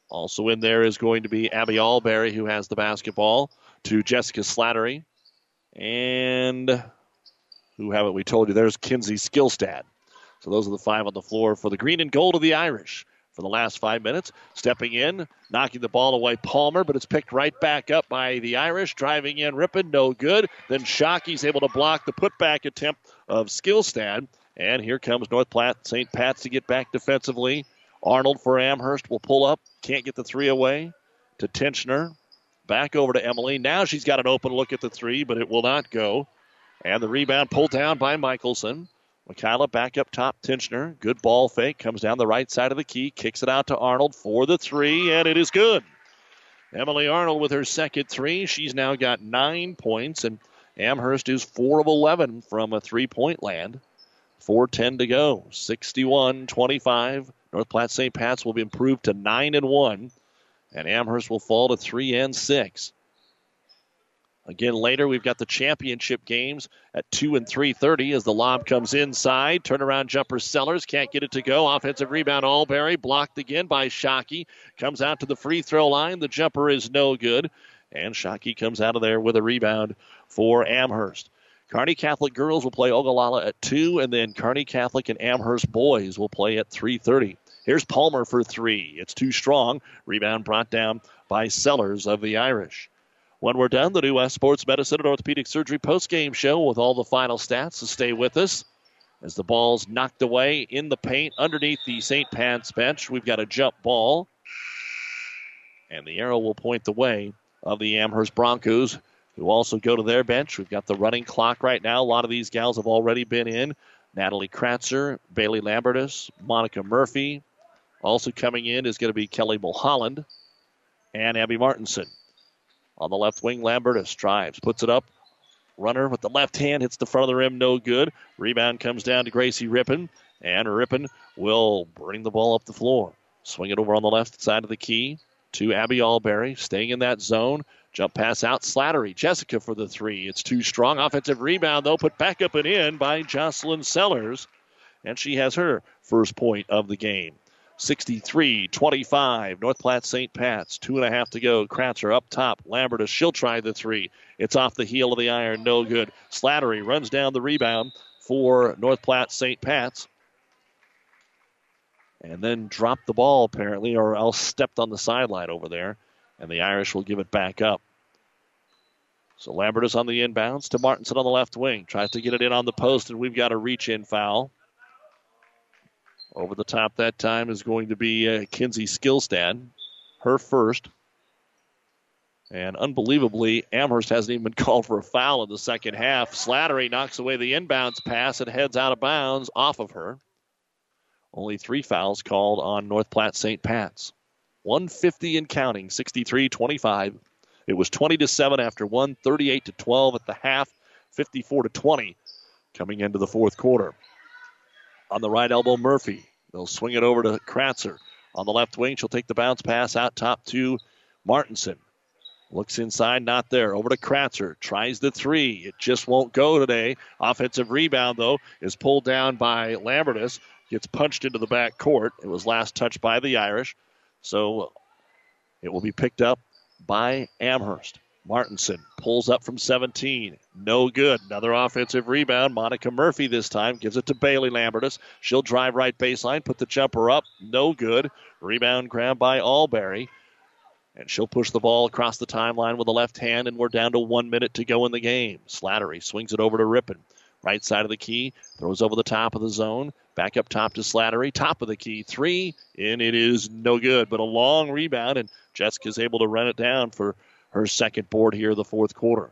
Also in there is going to be Abby Alberry, who has the basketball, to Jessica Slattery. And who haven't we told you? There's Kinsey Skillstad. So those are the five on the floor for the green and gold of the Irish for the last five minutes. Stepping in, knocking the ball away, Palmer, but it's picked right back up by the Irish. Driving in, ripping, no good. Then Shockey's able to block the putback attempt of Skillstad. And here comes North Platte St. Pat's to get back defensively. Arnold for Amherst will pull up, can't get the three away to Tinchner. Back over to Emily. Now she's got an open look at the three, but it will not go. And the rebound pulled down by Michelson. Michaela back up top. Tinchner. Good ball fake. Comes down the right side of the key. Kicks it out to Arnold for the three, and it is good. Emily Arnold with her second three. She's now got nine points, and Amherst is 4 of 11 from a three point land. 410 to go. 61 25. North Platte St. Pat's will be improved to 9 and 1, and Amherst will fall to 3 and 6. Again, later we've got the championship games at 2 and 3.30 as the lob comes inside. Turnaround jumper Sellers can't get it to go. Offensive rebound Allberry blocked again by Shockey. Comes out to the free throw line. The jumper is no good. And Shockey comes out of there with a rebound for Amherst. Kearney Catholic girls will play Ogallala at 2, and then Kearney Catholic and Amherst boys will play at 3.30. Here's Palmer for three. It's too strong. Rebound brought down by Sellers of the Irish. When we're done, the New West Sports Medicine and Orthopedic Surgery post-game show with all the final stats. So stay with us. As the ball's knocked away in the paint underneath the St. Pat's bench, we've got a jump ball. And the arrow will point the way of the Amherst Broncos, who also go to their bench. We've got the running clock right now. A lot of these gals have already been in. Natalie Kratzer, Bailey Lambertus, Monica Murphy. Also coming in is going to be Kelly Mulholland and Abby Martinson. On the left wing, Lambertus drives, puts it up. Runner with the left hand hits the front of the rim, no good. Rebound comes down to Gracie Rippon, and Rippon will bring the ball up the floor. Swing it over on the left side of the key to Abby Allberry, staying in that zone. Jump pass out, Slattery. Jessica for the three. It's too strong. Offensive rebound, though, put back up and in by Jocelyn Sellers. And she has her first point of the game. 63 25. North Platte St. Pat's. Two and a half to go. Kratzer up top. Lambertus, she'll try the three. It's off the heel of the iron. No good. Slattery runs down the rebound for North Platte St. Pat's. And then dropped the ball, apparently, or else stepped on the sideline over there. And the Irish will give it back up. So Lambertus on the inbounds to Martinson on the left wing. Tries to get it in on the post, and we've got a reach in foul. Over the top that time is going to be uh, Kinsey Skillstad, her first. And unbelievably, Amherst hasn't even been called for a foul in the second half. Slattery knocks away the inbounds pass and heads out of bounds off of her. Only three fouls called on North Platte St. Pat's. 150 and counting, 63 25. It was 20 to 7 after one, 38 to 12 at the half, 54 to 20 coming into the fourth quarter. On the right elbow, Murphy. They'll swing it over to Kratzer. On the left wing, she'll take the bounce pass out top to Martinson. Looks inside, not there. Over to Kratzer. Tries the three. It just won't go today. Offensive rebound, though, is pulled down by Lambertus. Gets punched into the back court. It was last touched by the Irish. So it will be picked up by Amherst. Martinson pulls up from 17. No good. Another offensive rebound. Monica Murphy this time gives it to Bailey Lambertus. She'll drive right baseline, put the jumper up. No good. Rebound grabbed by Allberry. And she'll push the ball across the timeline with the left hand, and we're down to one minute to go in the game. Slattery swings it over to Rippon. Right side of the key, throws over the top of the zone. Back up top to Slattery. Top of the key, three, and it is no good. But a long rebound, and Jessica's able to run it down for her second board here the fourth quarter.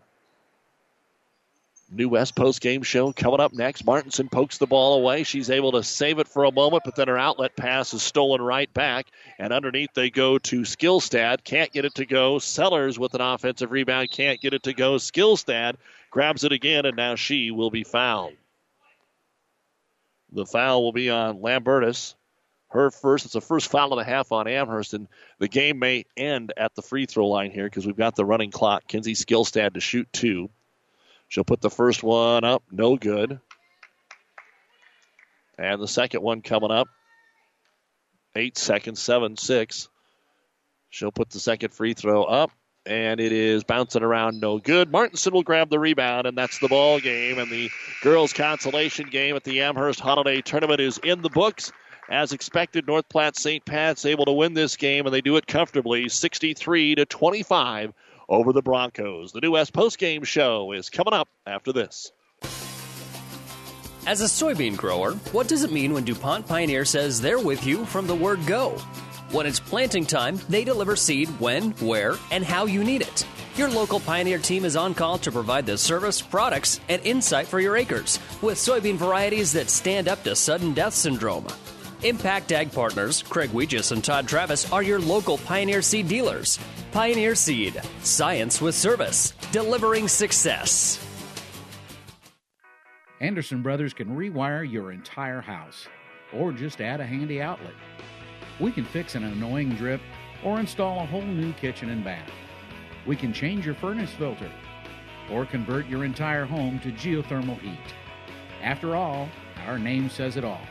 New West post game show coming up next. Martinson pokes the ball away. She's able to save it for a moment, but then her outlet pass is stolen right back. And underneath they go to Skillstad. Can't get it to go. Sellers with an offensive rebound. Can't get it to go. Skillstad grabs it again, and now she will be fouled. The foul will be on Lambertus her first. It's a first foul and a half on Amherst, and the game may end at the free throw line here because we've got the running clock. Kinsey Skillstad to shoot two. She'll put the first one up, no good. And the second one coming up, eight seconds, seven, six. She'll put the second free throw up, and it is bouncing around, no good. Martinson will grab the rebound, and that's the ball game. And the girls' consolation game at the Amherst Holiday Tournament is in the books. As expected, North Platte St. Pat's able to win this game, and they do it comfortably, 63 to 25 over the Broncos. The New West postgame show is coming up after this. As a soybean grower, what does it mean when DuPont Pioneer says they're with you from the word go? When it's planting time, they deliver seed when, where, and how you need it. Your local Pioneer team is on call to provide the service, products, and insight for your acres with soybean varieties that stand up to sudden death syndrome. Impact Ag Partners, Craig Weegis and Todd Travis are your local Pioneer Seed dealers. Pioneer Seed, science with service, delivering success. Anderson Brothers can rewire your entire house or just add a handy outlet. We can fix an annoying drip or install a whole new kitchen and bath. We can change your furnace filter or convert your entire home to geothermal heat. After all, our name says it all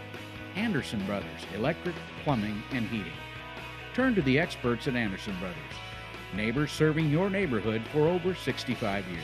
Anderson Brothers Electric, Plumbing, and Heating. Turn to the experts at Anderson Brothers, neighbors serving your neighborhood for over 65 years.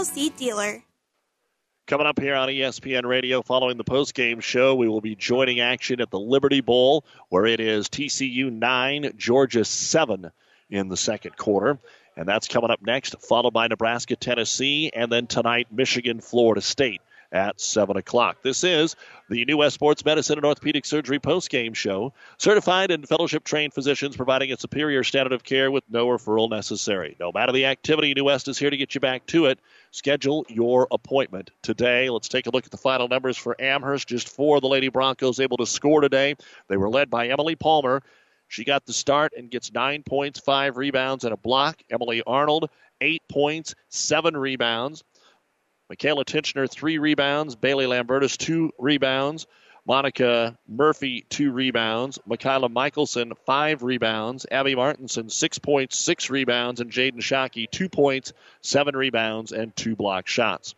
Seed dealer. Coming up here on ESPN Radio following the post-game show, we will be joining action at the Liberty Bowl, where it is TCU 9, Georgia 7 in the second quarter. And that's coming up next, followed by Nebraska, Tennessee, and then tonight, Michigan, Florida State at 7 o'clock. This is the New West Sports Medicine and Orthopedic Surgery post-game show. Certified and fellowship trained physicians providing a superior standard of care with no referral necessary. No matter the activity, New West is here to get you back to it. Schedule your appointment today. Let's take a look at the final numbers for Amherst. Just four the Lady Broncos able to score today. They were led by Emily Palmer. She got the start and gets nine points, five rebounds, and a block. Emily Arnold, eight points, seven rebounds. Michaela Tinchner, three rebounds. Bailey Lambertus, two rebounds. Monica Murphy, two rebounds. Michaela Michelson, five rebounds. Abby Martinson, six points, six rebounds. And Jaden Shockey, two points, seven rebounds, and two block shots.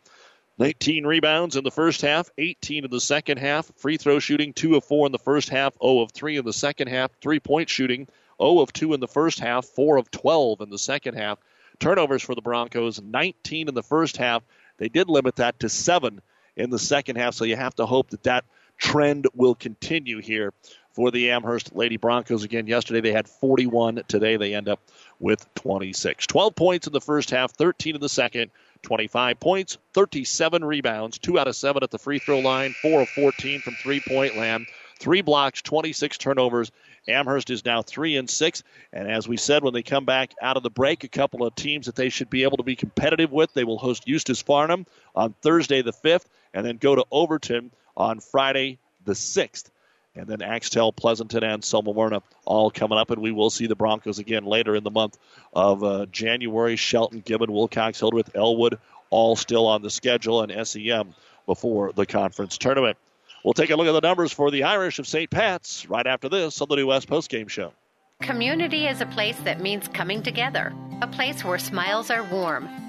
19 rebounds in the first half, 18 in the second half. Free throw shooting, 2 of 4 in the first half, 0 of 3 in the second half. Three point shooting, 0 of 2 in the first half, 4 of 12 in the second half. Turnovers for the Broncos, 19 in the first half. They did limit that to 7 in the second half, so you have to hope that that trend will continue here for the Amherst Lady Broncos. Again, yesterday they had 41. Today they end up with 26. 12 points in the first half, 13 in the second. 25 points, 37 rebounds, 2 out of 7 at the free throw line, 4 of 14 from three point land, 3 blocks, 26 turnovers. Amherst is now 3 and 6. And as we said, when they come back out of the break, a couple of teams that they should be able to be competitive with. They will host Eustis Farnam on Thursday the 5th and then go to Overton on Friday the 6th. And then Axtell, Pleasanton, and Selma all coming up. And we will see the Broncos again later in the month of uh, January. Shelton, Gibbon, Wilcox, Hildreth, Elwood, all still on the schedule, and SEM before the conference tournament. We'll take a look at the numbers for the Irish of St. Pat's right after this on the New West Postgame Show. Community is a place that means coming together, a place where smiles are warm,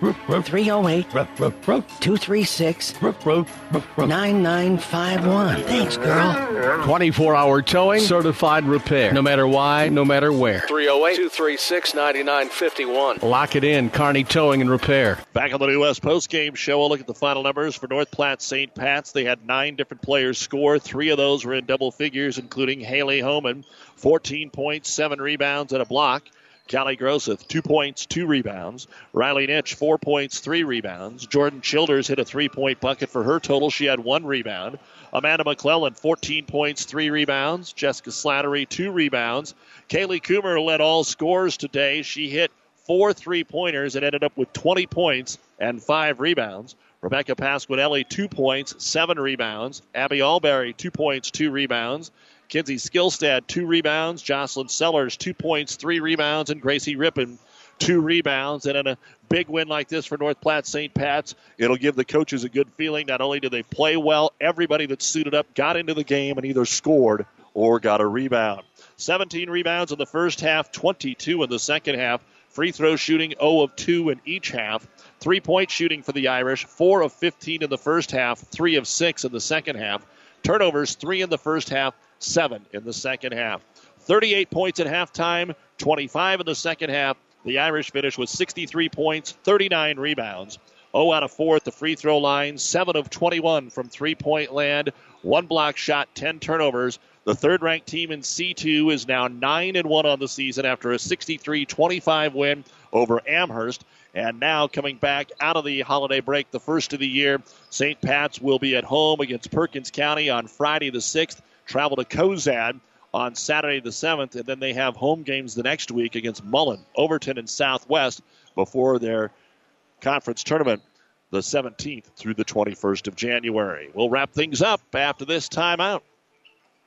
308 236 9951. Thanks, girl. 24 hour towing, certified repair. No matter why, no matter where. 308 236 9951. Lock it in, Kearney Towing and Repair. Back on the New West Post Game Show, we'll look at the final numbers for North Platte St. Pat's. They had nine different players score. Three of those were in double figures, including Haley Homan, 14 points, seven rebounds, and a block. Callie Groseth, two points, two rebounds. Riley Nitch, four points, three rebounds. Jordan Childers hit a three point bucket for her total. She had one rebound. Amanda McClellan, 14 points, three rebounds. Jessica Slattery, two rebounds. Kaylee Coomer led all scores today. She hit four three pointers and ended up with 20 points and five rebounds. Rebecca Pasquinelli, two points, seven rebounds. Abby Alberry, two points, two rebounds. Kinsey Skillstad, two rebounds. Jocelyn Sellers, two points, three rebounds. And Gracie Rippon, two rebounds. And in a big win like this for North Platte St. Pat's, it'll give the coaches a good feeling. Not only do they play well, everybody that suited up got into the game and either scored or got a rebound. 17 rebounds in the first half, 22 in the second half. Free throw shooting 0 of 2 in each half. Three point shooting for the Irish, 4 of 15 in the first half, 3 of 6 in the second half. Turnovers, 3 in the first half, 7 in the second half. 38 points at halftime, 25 in the second half. The Irish finished with 63 points, 39 rebounds. 0 out of 4 at the free throw line, 7 of 21 from three point land, one block shot, 10 turnovers. The third ranked team in C2 is now 9 and 1 on the season after a 63 25 win over Amherst. And now coming back out of the holiday break, the first of the year, St. Pat's will be at home against Perkins County on Friday the 6th, travel to Cozad on Saturday the 7th, and then they have home games the next week against Mullen, Overton, and Southwest before their conference tournament the 17th through the 21st of January. We'll wrap things up after this timeout.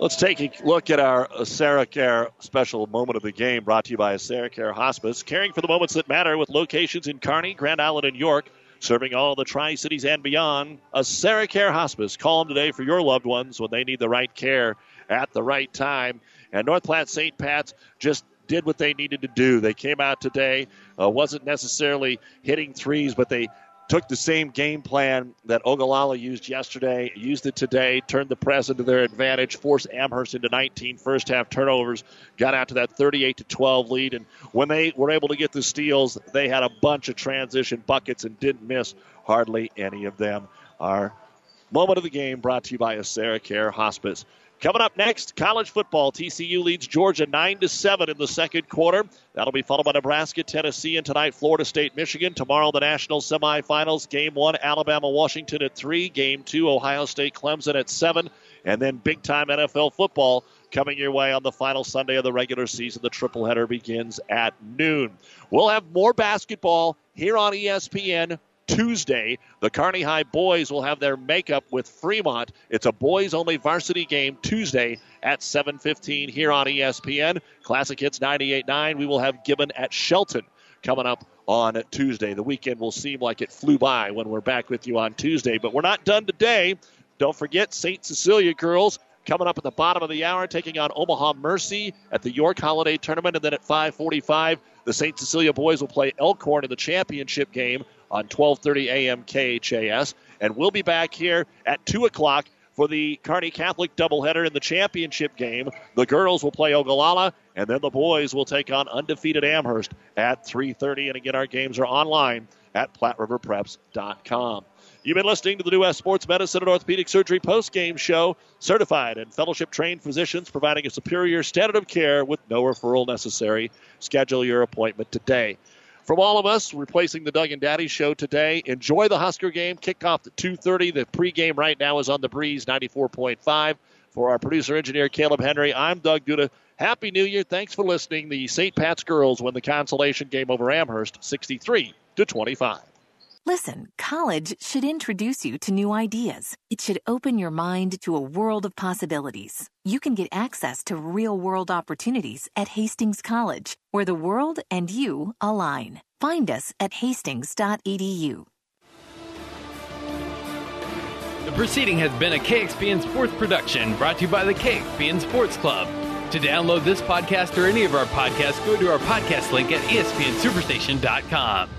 Let's take a look at our AseraCare special moment of the game brought to you by AseraCare Hospice, caring for the moments that matter with locations in Kearney, Grand Island, and York, serving all the Tri Cities and beyond. AseraCare Hospice. Call them today for your loved ones when they need the right care at the right time. And North Platte St. Pat's just did what they needed to do. They came out today, uh, wasn't necessarily hitting threes, but they took the same game plan that Ogallala used yesterday, used it today, turned the press into their advantage, forced Amherst into 19 first half turnovers, got out to that 38 to 12 lead, and when they were able to get the steals, they had a bunch of transition buckets and didn't miss hardly any of them. Our moment of the game brought to you by AseraCare Hospice. Coming up next, college football. TCU leads Georgia 9 to 7 in the second quarter. That'll be followed by Nebraska, Tennessee, and tonight Florida State, Michigan. Tomorrow the national semifinals. Game 1 Alabama, Washington at 3, game 2 Ohio State, Clemson at 7, and then big time NFL football coming your way on the final Sunday of the regular season. The triple header begins at noon. We'll have more basketball here on ESPN Tuesday. The Kearney High boys will have their makeup with Fremont. It's a boys only varsity game Tuesday at 7:15 here on ESPN. Classic Hits 98.9. We will have Gibbon at Shelton coming up on Tuesday. The weekend will seem like it flew by when we're back with you on Tuesday, but we're not done today. Don't forget St. Cecilia girls coming up at the bottom of the hour, taking on Omaha Mercy at the York Holiday Tournament, and then at 5:45, the St. Cecilia boys will play Elkhorn in the championship game on 12:30 a.m. KHAS, and we'll be back here at two o'clock for the Kearney Catholic doubleheader in the championship game. The girls will play Ogallala, and then the boys will take on undefeated Amherst at 3:30. And again, our games are online at PlatteRiverPreps.com. You've been listening to the New West Sports Medicine and Orthopedic Surgery post-game show. Certified and fellowship-trained physicians providing a superior standard of care with no referral necessary. Schedule your appointment today. From all of us, replacing the Doug and Daddy show today. Enjoy the Husker game. Kickoff at 2:30. The pregame right now is on the breeze 94.5. For our producer engineer Caleb Henry, I'm Doug Duda. Happy New Year. Thanks for listening. The St. Pat's girls win the consolation game over Amherst 63 to 25. Listen, college should introduce you to new ideas. It should open your mind to a world of possibilities. You can get access to real world opportunities at Hastings College, where the world and you align. Find us at hastings.edu. The proceeding has been a KXPN Sports production brought to you by the KXPN Sports Club. To download this podcast or any of our podcasts, go to our podcast link at espnsuperstation.com.